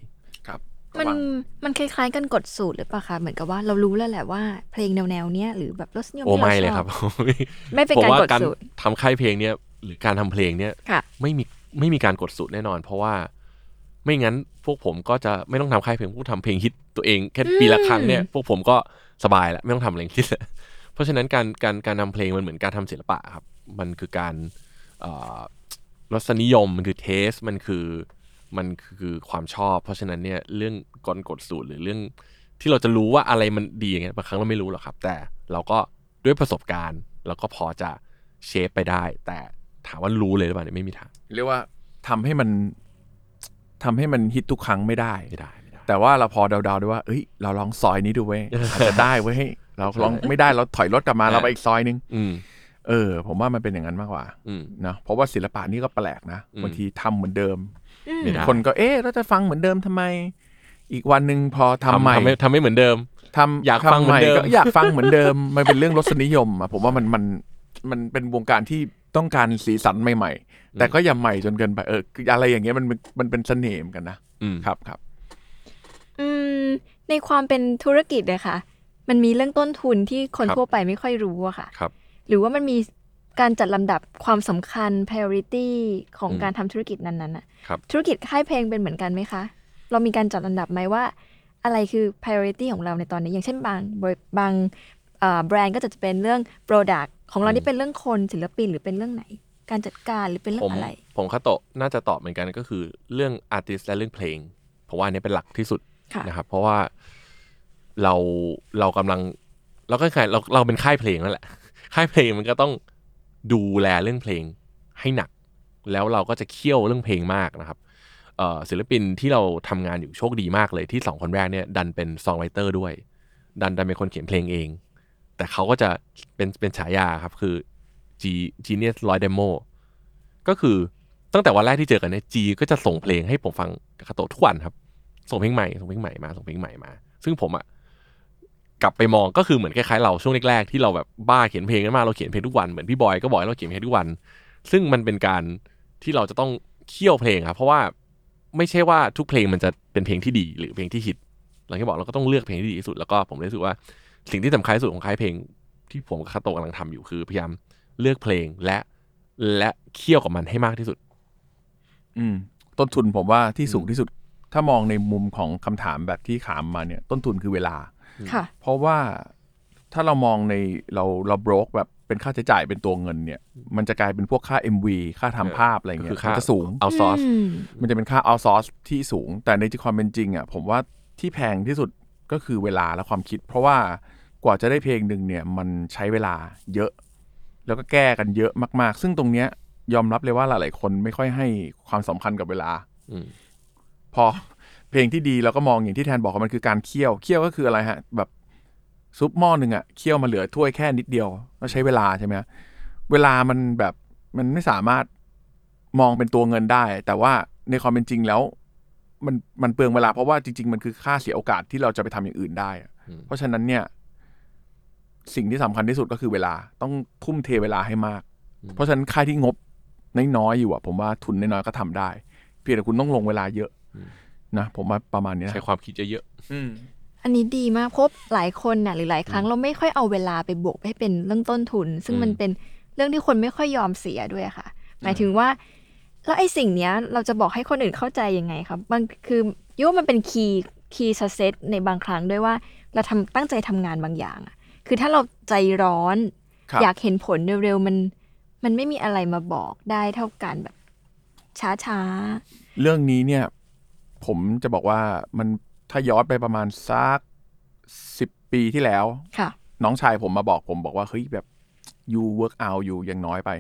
ครับมันระวังมันคล้ายๆกันกดสูตรหรือเปล่าคะเหมือนกับว่าเรารู้แล้วแหละว่าเพลงแนวๆเนี้ยหรือแบบรสนิยมโอ้ที่เราไม่ชเลยอครับบไม่เป็นผมการว่ากดการสูตรทำค่ายเพลงเนี้ย หรือการทำเพลงเนี้ยค่ะไม่มีไม่มีการกดสูตรแน่นอน เพราะว่าไม่งั้นพวกผมก็จะไม่ต้องทำค่ายเพลงพวกทำเพลงฮิตตัวเองแค่ปีละครั้งเนี่ยพวกผมก็สบายแล้วไม่ต้องทำอะไรฮิตแล้วเพราะฉะนั้นการการการทำเพลงมันเหมือนการทำศิลปะครับ มันคือการเอ่อรสนิยมมันคือเทสมันคือมันคือความชอบ เพราะฉะนั้นเนี่ยเรื่องกลกฎสูตรหรือเรื่องที่เราจะรู้ว่าอะไรมันดีอย่างเงี้ยบางครั้งเราไม่รู้หรอกครับ แต่เราก็ด้วยประสบการณ์เราก็พอจะเชฟไปได้ แต่ ถามว่ารู้เลยหรือเปล่าเนี่ยไม่มีทางเรียกว่าทำให้มันทำให้มันฮิตทุกครั้งไม่ได้ไม่ได้ไม่ได้แต่ว่าเราพอเดาๆด้วยว่าเอ้ยเราลองซอยนี้ดูเว้ยอาจจะได้เว้ยเราลองไม่ได้เราถอยรถกลับมาเราไปอีกซอยนึงอืมเออ ผมว่ามันเป็นอย่างนั้นมากกว่าอืมนะเพราะว่าศิลปะนี่ก็แปลกนะอืมบางทีทำเหมือนเดิมไม่ได้คนก็เอ๊ะเราจะฟังเหมือนเดิมทำไม อีกวันหนึ่งพอทำใหม่ทำไม่ทำไม่เหมือนเดิมทำอยากทำฟังเหมือนเดิมใก็อยากฟังเหมือนเดิมมันเป็นเรื่องรสนิยมอะผมว่ามันมันมันเป็นวงการที่ ต้องการสีสันใหม่ๆ แต่ก็อย่าใหม่จนเกินไปเออคืออะไรอย่างเงี้ยมันมันมันเป็นเสน่ห์เหมือนกันนะอืมครับครับ อืม ในความเป็นธุรกิจเลยค่ะ มันมีเรื่องต้นทุนที่คนครับทั่วไปไม่ค่อยรู้อะค่ะครับ หรือว่ามันมีการจัดลำดับความสำคัญ priority ของอืมการทำธุรกิจนั้นๆน่ะครับธุรกิจค่ายเพลงเป็นเหมือนกันไหมคะ เรามีการจัดลำดับไหมว่า อะไรคือ priority ของเราในตอนนี้ อย่างเช่นบางบริบางเอ่อแบรนด์ก็จะเป็นเรื่อง product ของเรานี่เป็นเรื่องคนศิลปินหรือเป็นเรื่องไหน การจัดการหรือเป็นเรื่ผอมงอะไร ผมคาโตะน่าจะตอบเหมือนกันก็คือ เรื่องอาร์ติสและเรื่องเพลงผมว่าอันนี้เป็นหลักที่สุดค่ะนะครับ เพราะว่าเราเรากำลังเราก็คล้ายเราเราเป็นค่ายเพลงนั่นแหละ ค่ายเพลงมันก็ต้องดูแลเรื่องเพลงให้หนัก แล้วเราก็จะเคี่ยวเรื่องเพลงมากนะครับเอ่อศิลปินที่เราทำงานอยู่โชคดีมากเลยที่สองคนแรกเนี่ยดันเป็นซองไรเตอร์ด้วย ดันดันเป็นคนเขียนเพลงเอง แต่เขาก็จะเป็นเป็นฉายาครับคือ G Genius ร้อยเดโมก็คือตั้งแต่วันแรกที่เจอกันเนี่ยจีก็จะส่งเพลงให้ผมฟังคาโตะทุกวันครับ ส่งเพลงใหม่ส่งเพลงใหม่มาส่งเพลงใหม่มา ซึ่งผมอะกลับไปมองก็คือเหมือนคล้ายๆเราช่วงแรกๆที่เราแบบบ้าเขียนเพลงกันมาเราเขียนเพลงทุกวันเหมือนพี่บอยก็บอกให้เราเขียนเพลงทุกวัน ซึ่งมันเป็นการที่เราจะต้องเคี่ยวเพลงครับเพราะว่าไม่ใช่ว่าทุกเพลงมันจะเป็นเพลงที่ดีหรือเพลงที่ฮิตหลังที่บอกเราก็ต้องเลือกเพลงที่ดีที่สุดแล้วก็ผมรู้สึกว่า สิ่งที่สำคัญที่สุดของค่ายเพลงที่ผมกับคาโตะกำลังทำอยู่คือพยายามเลือกเพลงและและเคี่ยวกับมันให้มากที่สุด อืม ต้นทุนผมว่าที่สูงที่สุด ถ้ามองในมุมของคำถามแบบที่ถามมาเนี่ย ต้นทุนคือเวลาค่ะ เพราะว่าถ้าเรามองในเราเราบรกแบบเป็นค่าใช้จ่ายเป็นตัวเงินเนี่ย มันจะกลายเป็นพวกค่า MV ค่าทำภาพอะไรก็เงี้คืยอค่ามันจะสูงเอาซอสอืมมันจะเป็นค่า outsource ที่สูง แต่ในความเป็นจริงอะผมว่าที่แพงที่สุดก็คือเวลาและความคิด เพราะว่า กว่าจะได้เพลงหนึ่งเนี่ยมันใช้เวลาเยอะ แล้วก็แก้กันเยอะมาก ๆ ซึ่งตรงเนี้ยยอมรับเลยว่าหลาย ๆ คนไม่ค่อยให้ความสำคัญกับเวลาอืมพอเพลงที่ดีเราก็มองอย่างที่แทนบอกว่ามันคือการเคี่ยวเคี่ยวก็คืออะไรฮะ แบบซุปหม้อหนึ่งอะเคี่ยวมาเหลือถ้วยแค่นิดเดียวก็ใช้เวลาใช่ไหมฮะเวลามันแบบมันไม่สามารถมองเป็นตัวเงินได้ แต่ว่าในความเป็นจริงแล้ว มันมันเปลืองเวลาเพราะว่าจริง ๆ มันคือค่าเสียโอกาสที่เราจะไปทำอย่างอื่นได้อะอืมเพราะฉะนั้นเนี่ย สิ่งที่สำคัญที่สุดก็คือเวลาต้องทุ่มเทเวลาให้มาก เพราะฉะนั้นค่ายที่งบน้อยๆอยู่อะผมว่าทุนน้อยๆก็ทำได้ เพียงแต่คุณต้องลงเวลาเยอะนะผมว่าประมาณนี้นะใช้ความคิดเยอะอืมอันนี้ดีมากเพบหลายคนน่ะหรือหลายครั้งเราไม่ค่อยเอาเวลาไปบวกให้เป็นเรื่องต้นทุน ซึ่งมันเป็นเรื่องที่คนไม่ค่อยยอมเสียด้วยอะค่ะ หมายถึงว่า แล้วไอ้สิ่งเนี้ย เราจะบอกให้คนอื่นเข้าใจยังไงครับมันคือยุว่ามันเป็นคีย์คีย์เซตในบางครั้งด้วยว่า เราทำตั้งใจทำงานบางอย่างอะ คือถ้าเราใจร้อน ครับ อยากเห็นผลเร็วๆ มัน มันไม่มีอะไรมาบอกได้เท่ากันแบบ ช้าเรื่องนี้เนี่ย ผมจะบอกว่ามันถ้าย้อนไปประมาณสักสิบปีที่แล้ว ๆ ค่ะ น้องชายผมมาบอกผมบอกว่าเฮ้ยแบบ you work out อยู่ยังน้อยไป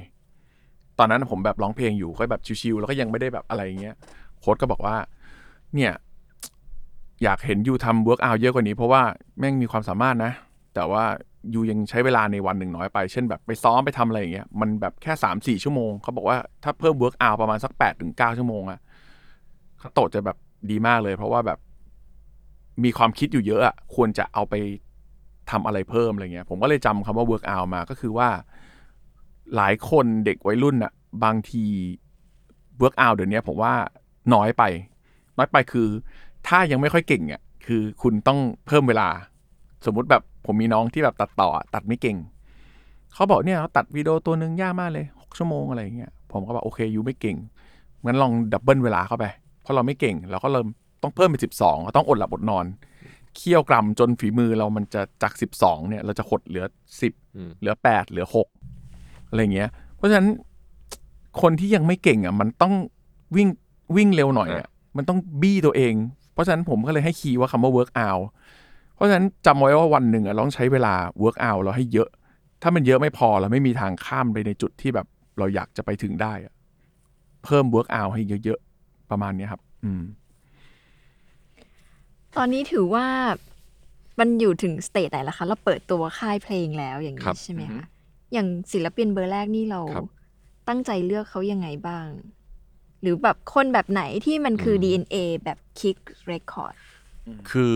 ตอนนั้นผมแบบร้องเพลงอยู่ก็แบบชิวๆแล้วก็ยังไม่ได้แบบอะไรอย่างเงี้ยโค้ดก็บอกว่า เนี่ย อยากเห็นยูทำ work out เยอะกว่านี้เพราะว่าแม่งมีความสามารถนะ แต่ว่ายูยังใช้เวลาในวันหนึ่งน้อยไป เช่นแบบไปซ้อมไปทำอะไรอย่างเงี้ย มันแบบแค่สามสี่ชั่วโมง เขาบอกว่าถ้าเพิ่ม work out ประมาณสักแปดถึงเก้าชั่วโมงอะเขาโตะจะแบบดีมากเลย เพราะว่าแบบมีความคิดอยู่เยอะอะควรจะเอาไปทำอะไรเพิ่มอะไรเงี้ย ผมก็เลยจำคำว่า work out มาก็คือว่า หลายคนเด็กวัยรุ่นอะบางที work out เดี๋ยวนี้ผมว่าน้อยไป น้อยไปคือ ถ้ายังไม่ค่อยเก่งอะคือคุณต้องเพิ่มเวลา สมมุติแบบ ผมมีน้องที่แบบตัดต่ออะตัดไม่เก่งเขาบอกเนี่ยเขาตัดวิดีโอตัวหนึ่งยากมากเลยหกชั่วโมงอะไรอย่างเงี้ยผมก็บอกโอเคยูไม่เก่งงั้นลอง double เวลาเข้าไปเพราะเราไม่เก่งเราก็เริ่มต้องเพิ่มเป็นสิบสองต้องอดหลับอดนอนเคี่ยวกรำจนฝีมือเรามันจะจากสิบสองเนี่ย เราจะหดเหลือสิบอืมเหลือแปดเหลือหกอะไรเงี้ย เพราะฉะนั้นคนที่ยังไม่เก่งอะ มันต้องวิ่งวิ่งเร็วหน่อยอะมันต้องบี้ตัวเอง เพราะฉะนั้นผมก็เลยให้ key ว่าคำว่า work out เพราะฉะนั้นจำไว้ว่าวันหนึ่งอะเราต้องใช้เวลา work out เราให้เยอะ ถ้ามันเยอะไม่พอเราไม่มีทางข้ามไปในจุดที่แบบเราอยากจะไปถึงได้อะเพิ่ม work out ให้เยอะๆประมาณเนี้ยครับ อืม ตอนนี้ถือว่ามันอยู่ถึงสเตจไหนแล้วคะ เราเปิดตัวค่ายเพลงแล้วอย่างครันี้บใช่ไหมคะ อย่างศิลปินเบอร์แรกนี่เราครับตั้งใจเลือกเขายังไงบ้าง หรือแบบคนแบบไหนที่มันคือ DNA แบบคิกเรคคอร์ด คือ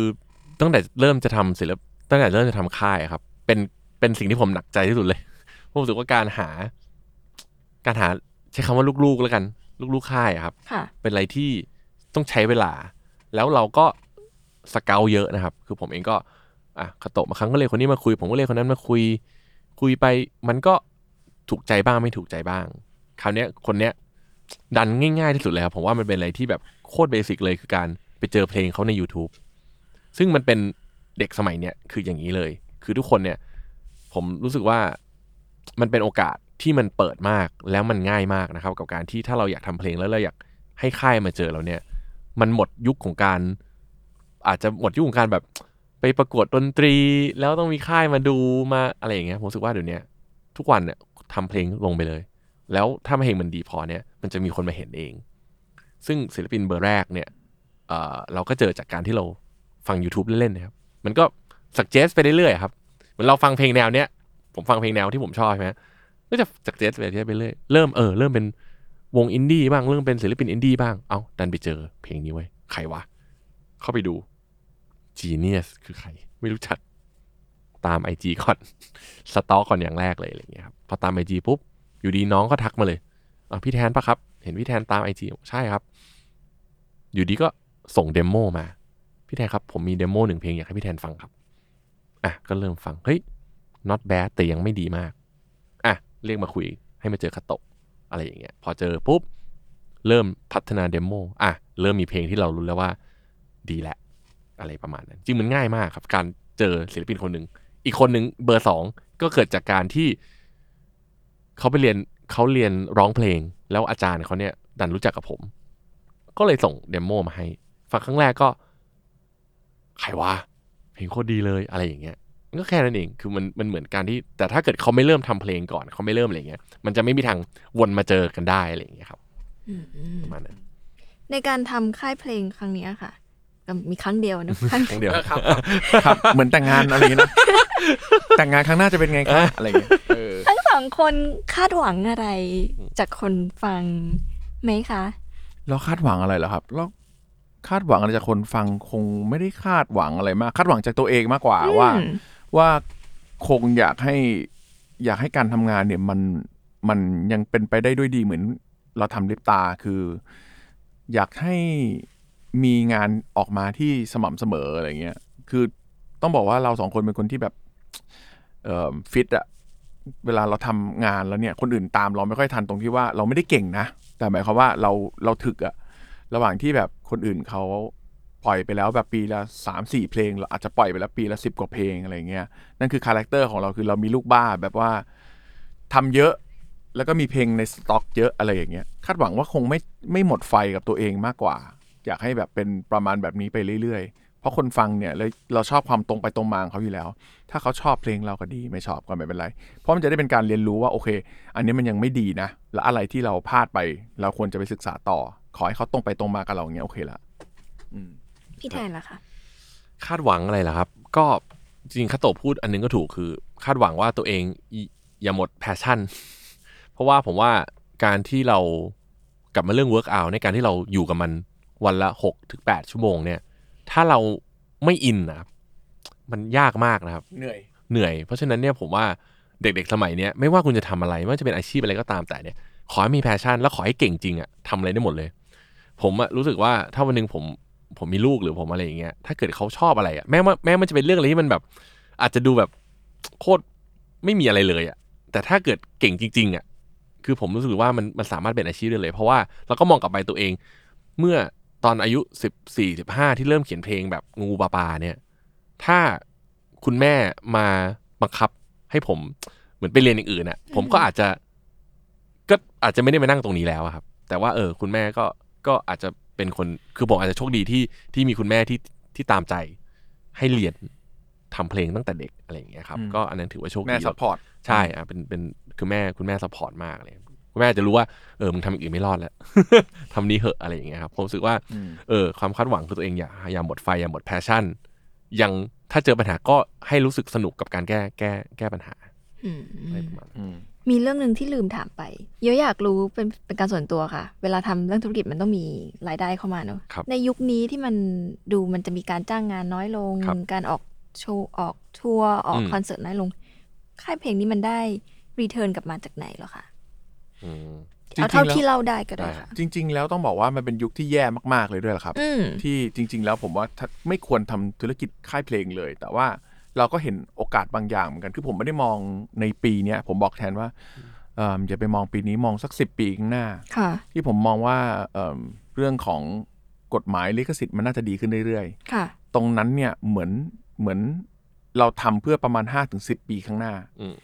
ตั้งแต่เริ่มจะทำศิลปตั้งแต่เริ่มจะทำค่ายอะครับ เป็นเป็นสิ่งที่ผมหนักใจที่สุดเลยผมรู้สึกว่าการหา การหาใช้คำว่าลูกๆแล้วกัน ลูกๆค่ายอะครับค่ะเป็นอะไรที่ต้องใช้เวลา แล้วเราก็สเกลเยอะนะครับ คือผมเองก็ อะคาโตะมาครั้งก็เลยคนนี้มาคุย ผมก็เลยคนนั้นมาคุย คุยไป มันก็ถูกใจบ้างไม่ถูกใจบ้าง คราวเนี้ยคนเนี้ย ดันง่ายๆที่สุดเลยครับผมว่ามันเป็นอะไรที่แบบโคตรเบสิกเลยคือการไปเจอเพลงเขาใน YouTube ซึ่งมันเป็นเด็กสมัยเนี้ยคืออย่างนี้เลย คือทุกคนเนี่ย ผมรู้สึกว่ามันเป็นโอกาสที่มันเปิดมากแล้วมันง่ายมากนะครับ กับการที่ถ้าเราอยากทำเพลงแล้วเราอยากให้ค่ายมาเจอเราเนี่ย มันหมดยุคของการ อาจจะหมดยุคของการแบบไปประกวดดนตรี แล้วต้องมีค่ายมาดูมาอะไรอย่างเงี้ยผมรู้สึกว่าเดี๋ยวนี้ทุกวันเนี่ยทำเพลงลงไปเลย แล้วถ้าเพลงมันดีพอเนี่ยมันจะมีคนมาเห็นเอง ซึ่งศิลปินเบอร์แรกเนี่ยเราก็เจอจากการที่เรา ฟัง YouTube เล่นๆนะครับ มันก็ suggest ไปเรื่อยๆครับ เหมือนเราฟังเพลงแนวเนี้ย ผมฟังเพลงแนวที่ผมชอบใช่ไหมก็จะ suggest ไปเรื่อยไปเรื่อย เริ่มเออเริ่มเป็นวงอินดี้บ้าง เริ่มเป็นศิลปินอินดี้บ้าง เอ้าดันไปเจอเพลงนี้ไว้ ใครวะ เข้าไปดู Genius คือใคร ไม่รู้จัก ตามไอจีก่อน stalk ก่อนอย่างแรกเลยอะไรอย่างเงี้ยครับ พอตามไอจีปุ๊บ อยู่ดีน้องก็ทักมาเลยอะพี่แทนปะครับ เห็นพี่แทนตามไอจีใช่ครับ อยู่ดีก็ส่ง demo มา พี่แทนครับ ผมมี demo หนึ่งเพลงอยากให้พี่แทนฟังครับ อะ ก็เริ่มฟัง เฮ้ย not bad แต่ยังไม่ดีมาก อะ เรียกมาคุยให้มาเจอคาโตะอะไรอย่างเงี้ย พอเจอปุ๊บ เริ่มพัฒนา demo อะ เริ่มมีเพลงที่เรารู้แล้วว่าดีแล้วอะไรประมาณนั้น จริงมันง่ายมากครับ การเจอศิลปินคนหนึ่ง อีกคนหนึ่งเบอร์สองก็เกิดจากการที่เขาไปเรียนเขาเรียนร้องเพลง แล้วอาจารย์เขาเนี่ยดันรู้จักกับผม ก็เลยส่งเดโมมาให้ ฟังครั้งแรกก็ ใครวะเพลงโคตรดีเลยอะไรอย่างเงี้ยมันก็แค่นั้นเอง คือมันมันเหมือนการที่ แต่ถ้าเกิดเขาไม่เริ่มทำเพลงก่อน เขาไม่เริ่มอะไรเงี้ย มันจะไม่มีทางวนมาเจอกันได้อะไรอย่างเงี้ยครับประมาณนั้น ในการทำค่ายเพลงครั้งเนี้ยค่ะก็มีครั้งเดียวนะครั้งครั้งเดียวครับ เหมือนแต่งงานอะไรอย่างเงี้ยนะ แต่งงานครั้งหน้าจะเป็นไงครับอะไรอย่างเงี้ยเออทั้งสองคนคาดหวังอะไร จากคนฟังไหมคะ เราคาดหวังอะไรเหรอครับ เรา คาดหวังอะไรจากคนฟังคงไม่ได้คาดหวังอะไรมาก คาดหวังจากตัวเองมากกว่าว่าอืมว่าคงอยากให้อยากให้การทำงานเนี่ยมันมันยังเป็นไปได้ด้วยดีเหมือนเราทำลิปตาคือ อยากให้มีงานออกมาที่สม่ำเสมออะไรเงี้ย คือต้องบอกว่าเราสองคนเป็นคนที่แบบเอ่อฟิตอะเวลาเราทำงานแล้วเนี่ย คนอื่นตามเราไม่ค่อยทันตรงที่ว่าเราไม่ได้เก่งนะ แต่หมายความว่าเราเราถึกอะ ระหว่างที่แบบคนอื่นเขาปล่อยไปแล้วแบบปีละสามสี่เพลงเราอาจจะปล่อยไปแล้วปีละสิบกว่าเพลงอะไรเงี้ยนั่นคือ character ของเราคือเรามีลูกบ้าแบบว่าทำเยอะแล้วก็มีเพลงในสต็อกเยอะอะไรอย่างเงี้ยคาดหวังว่าคงไม่ไม่หมดไฟกับตัวเองมากกว่า อยากให้แบบเป็นประมาณแบบนี้ไปเรื่อยๆ เพราะคนฟังเนี่ยเลยเราชอบความตรงไปตรงมาของเขาอยู่แล้ว ถ้าเขาชอบเพลงเราก็ดีไม่ชอบก็ไม่เป็นไร เพราะมันจะได้เป็นการเรียนรู้ว่าโอเค อันนี้มันยังไม่ดีนะ แล้วอะไรที่เราพลาดไปเราควรจะไปศึกษาต่อ ขอให้เขาตรงไปตรงมากับเราอย่างเงี้ยโอเคละพี่แทนล่ะคะคาดหวังอะไรล่ะครับ ก็จริงๆคาโตะพูดอันนึงก็ถูกคือ คาดหวังว่าตัวเองอย่าอย่าหมด passion เพราะว่าผมว่าการที่เรากลับมาเรื่อง work out ในการที่เราอยู่กับมันวันละหกถึงแปดชั่วโมงเนี่ย ถ้าเราไม่อินนะครับมันยากมากนะครับ เหนื่อย เหนื่อย เพราะฉะนั้นเนี่ยผมว่าเด็กๆสมัยเนี้ยไม่ว่าคุณจะทำอะไร ไม่ว่าจะเป็นอาชีพอะไรก็ตามแต่เนี่ย ขอให้มี passion แล้วขอให้เก่งจริงอะทำอะไรได้หมดเลย ผมอะรู้สึกว่าถ้าวันหนึ่งผมผมมีลูกหรือผมอะไรอย่างเงี้ยถ้าเกิดเขาชอบอะไรอะแม้ว่าแม้มันจะเป็นเรื่องอะไรที่มันแบบ อาจจะดูแบบโคตรไม่มีอะไรเลยอะแต่ถ้าเกิดเก่งจริง ๆอะคือผมรู้สึกว่ามันมันสามารถเป็นอาชีพได้เลย เพราะว่าเราก็มองกลับไปตัวเอง เมื่อตอนอายุสิบสี่สิบห้าที่เริ่มเขียนเพลงแบบงูปลาปลาเนี่ย ถ้าคุณแม่มาบังคับให้ผมเหมือนไปเรียนอย่างอื่นน่ะผมก็อาจจะ ก็อาจจะไม่ได้มานั่งตรงนี้แล้วครับ แต่ว่าเออ คุณแม่ก็ ก็อาจจะเป็นคนคือผมอาจจะโชคดีที่ที่มีคุณแม่ที่ที่ตามใจให้เรียนทำเพลงตั้งแต่เด็กอะไรอย่างเงี้ยครับอืมก็อันนั้นถือว่าโชคดีแม่ support ใช่อะเป็นเป็นคือแม่คุณแม่ support มากเลยคุณคุณแม่อาจจะรู้ว่าเออมึงทำอย่างอื่นไม่รอดแล้วทำนี้เหอะอะไรอย่างเงี้ยครับผมรู้สึกว่าอืมเออความคาดหวังคือตัวเองอย่าอย่าหมดไฟอย่าหมด passion ยังถ้าเจอปัญหาก็ให้รู้สึกสนุกกับการแก้แก้แก้ปัญหาอืมอะไรประมาณนั้นอื มมีเรื่องหนึ่งที่ลืมถามไป เยอะอยากรู้เป็นเป็นการส่วนตัวค่ะ เวลาทำเรื่องธุรกิจมันต้องมีรายได้เข้ามาเนอะครับในยุคนี้ที่มันดูมันจะมีการจ้างงานน้อยลงครับการออกโชว์ออกทัวร์ออกอืมคอนเสิร์ตน้อยลง ค่ายเพลงนี้มันได้รีเทิร์นกลับมาจากไหนเหรอคะอืมจริงๆเอาเท่าแล้วที่เล่าได้ก็ได้ได้ค่ะจริง ๆ แล้วต้องบอกว่ามันเป็นยุคที่แย่มากๆเลยด้วยแหละครับอืมที่จริง ๆ แล้วผมว่าถ้าไม่ควรทำธุรกิจค่ายเพลงเลย แต่ว่า เราก็เห็นโอกาสบางอย่างเหมือนกันคือผมไม่ได้มองในปีเนี้ยผมบอกแทนว่าเอิ่มอย่าไปมองปีนี้มองสักสิบปีข้างหน้าค่ะที่ผมมองว่าเอิ่มเรื่องของกฎหมายลิขสิทธิ์มันน่าจะดีขึ้นเรื่อยค่ะๆตรงนั้นเนี่ยเหมือนเหมือนเราทำเพื่อประมาณ5้าถึงสิปีข้างหน้าอืม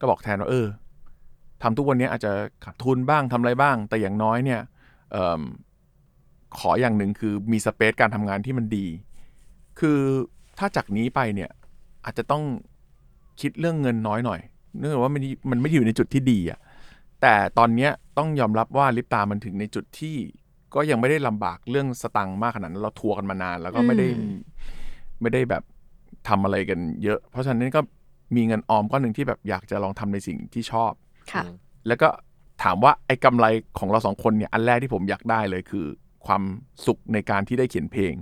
ก็บอกแทนว่าเออทำทุกวันนี้อาจจะขาดทุนบ้างทำอะไรบ้าง แต่อย่างน้อยเนี่ยเอมขออย่างหนึ่งคือมีสเปซการทำงานที่มันดี คือถ้าจากนี้ไปเนี่ย อาจจะต้องคิดเรื่องเงินน้อยหน่อย เนื่องจากว่ามันมันไม่ได้อยู่ในจุดที่ดีอะแต่ตอนเนี้ยต้องยอมรับว่าลิปตามันถึงในจุดที่ก็ยังไม่ได้ลำบากเรื่องสตังค์มากขนาดนั้นเราทัวร์กันมานาน แล้วก็ไม่ได้อืมไม่ได้แบบทำอะไรกันเยอะ เพราะฉะนั้นก็มีเงินออมก้อนหนึ่งที่แบบอยากจะลองทำในสิ่งที่ชอบค่ะแล้วก็ถามว่าไอ้กำไรของเราสองคนเนี่ยอันแรกที่ผมอยากได้เลยคือ ความสุขในการที่ได้เขียนเพลง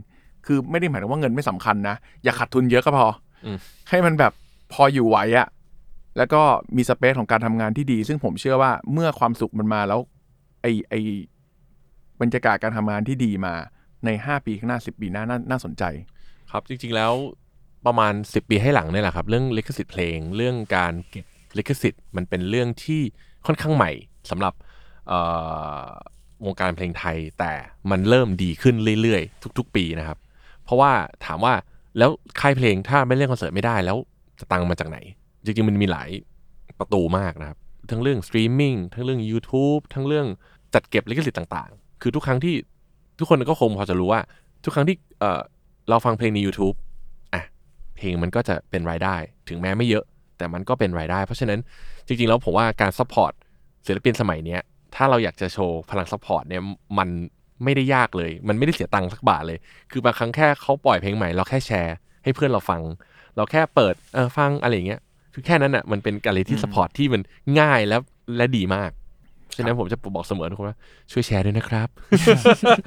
คือไม่ได้หมายถึงว่าเงินไม่สำคัญนะ อย่าขาดทุนเยอะก็พออม ให้มันแบบพออยู่ไหวอะแล้วก็มีสเปซของการทำงานที่ดี ซึ่งผมเชื่อว่าเมื่อความสุขมันมาแล้ว ไอไอบรรยากาศการทำงานที่ดีมาในห้าปีข้างหน้าสิบปีหน้านาน่าสนใจ ครับจริง ๆแล้วประมาณ 10 ปีให้หลังเนี่ยแหละครับ เรื่องลิขสิทธิ์เพลง เรื่องการเก็บลิขสิทธิ์มันเป็นเรื่องที่ค่อนข้างใหม่สำหรับเอ่อวงการเพลงไทย แต่มันเริ่มดีขึ้นเรื่อยๆ ทุก ๆ ปีนะครับ เพราะว่าถามว่า แล้วค่ายเพลงถ้าไม่เล่นคอนเสิร์ตไม่ได้แล้วจะตังค์มาจากไหน จริงๆมันมีหลายประตูมากนะครับ ทั้งเรื่องสตรีมมิ่งทั้งเรื่อง YouTube ทั้งเรื่องจัดเก็บลิขสิทธิ์ต่างๆ คือทุกครั้งที่ทุกคนก็คงพอจะรู้ว่า ทุกครั้งที่เราฟังเพลงใน YouTube อะเพลงมันก็จะเป็นรายได้ ถึงแม้ไม่เยอะ แต่มันก็เป็นรายได้ เพราะฉะนั้นจริงๆแล้วผมว่าการ support ศิลปินสมัยนี้ถ้าเราอยากจะโชว์พลัง support เนี่ยมัน ไม่ได้ยากเลย มันไม่ได้เสียตังค์สักบาทเลย คือบางครั้งแค่เขาปล่อยเพลงใหม่เราแค่แชร์ ให้เพื่อนเราฟัง เราแค่เปิดเออฟังอะไรอย่างเงี้ยคือแค่นั้นอะมันเป็นการเลยที่ support ที่มันง่ายแล้วและดีมากฉะนั้นผมจะบอกเสมอทุกคนว่าช่วยแชร์ด้วยนะครับ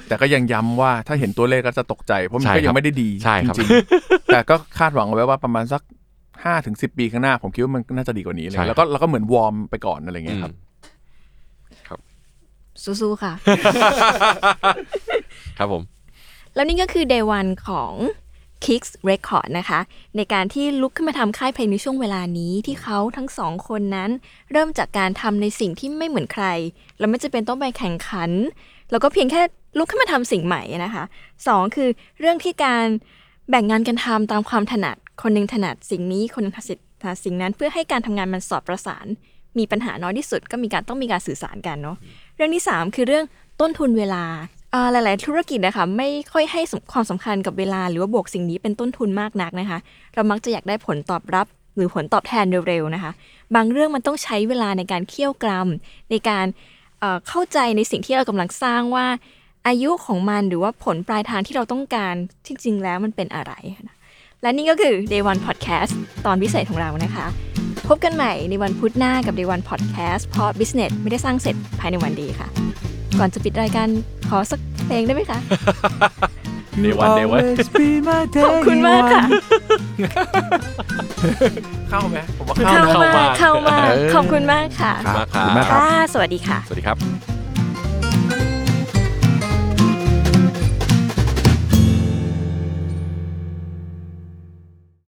แต่ก็ยังย้ำว่าถ้าเห็นตัวเลขก็จะตกใจ เพราะมันใช่ก็ยัครังบไม่ได้ดีใช่ครับจริงๆแต่ก็คาดหวังเอาไว้ว่าประมาณสักห้าถึงสิบปีข้างหน้า ผมคิดว่ามันน่าจะดีกว่านี้เลยใช่แล้วก็แล้วก็เหมือนวอร์มไปก่อนอะไรเงี้ยครับ สู้ๆค่ะ ครับผม แล้วนี่ก็คือ day one ของ Kicks Record นะคะ ในการที่ลุกขึ้นมาทำค่ายเพลงในช่วงเวลานี้ที่เขาทั้งสองคนนั้น เริ่มจากการทำในสิ่งที่ไม่เหมือนใคร แล้วไม่จะเป็นต้องไปแข่งขัน แล้วก็เพียงแค่ลุกขึ้นมาทำสิ่งใหม่นะคะสองคือเรื่องที่การแบ่งงานกันทำตามความถนัด คนหนึงถนัดสิ่งนี้คนหนึงถนัดสิ่งนั้นเพื่อให้การทำงานมันสอดประสาน มีปัญหาน้อยที่สุดก็มีการต้องมีการสื่อสารกันเนาะ เรื่องที่ 3 คือเรื่องต้นทุนเวลาหลาย ๆ ธุรกิจนะคะไม่ค่อยให้ความสำคัญกับเวลา หรือว่าบวกสิ่งนี้เป็นต้นทุนมากนักนะคะ เรามักจะอยากได้ผลตอบรับหรือผลตอบแทนเร็ว ๆ นะคะ บางเรื่องมันต้องใช้เวลาในการเคี่ยวกรำในการเข้าใจในสิ่งที่เรากำลังสร้างว่าอายุของมันหรือว่าผลปลายทางที่เราต้องการที่จริงแล้วมันเป็นอะไรนะและนี่ก็คือ Day One Podcast ตอนพิเศษของเรานะคะ พบกันใหม่ในวันพุธหน้ากับ Day One Podcast เพราะ Business ไม่ได้สร้างเสร็จภายในวันเดียวค่ะ ก่อนจะปิดรายการขอสักเพลงได้ไหมคะเดวันเดวันขอบคุณมากค่ะ เข้าไหมผมว่าเข้าเข้านะ มาเข้ามา เข้ามาเออขอบคุณมากค่ะ ครับมากขอบคุณมากครับ ค่ะ สวัสดีค่ะ สวัสดีครับ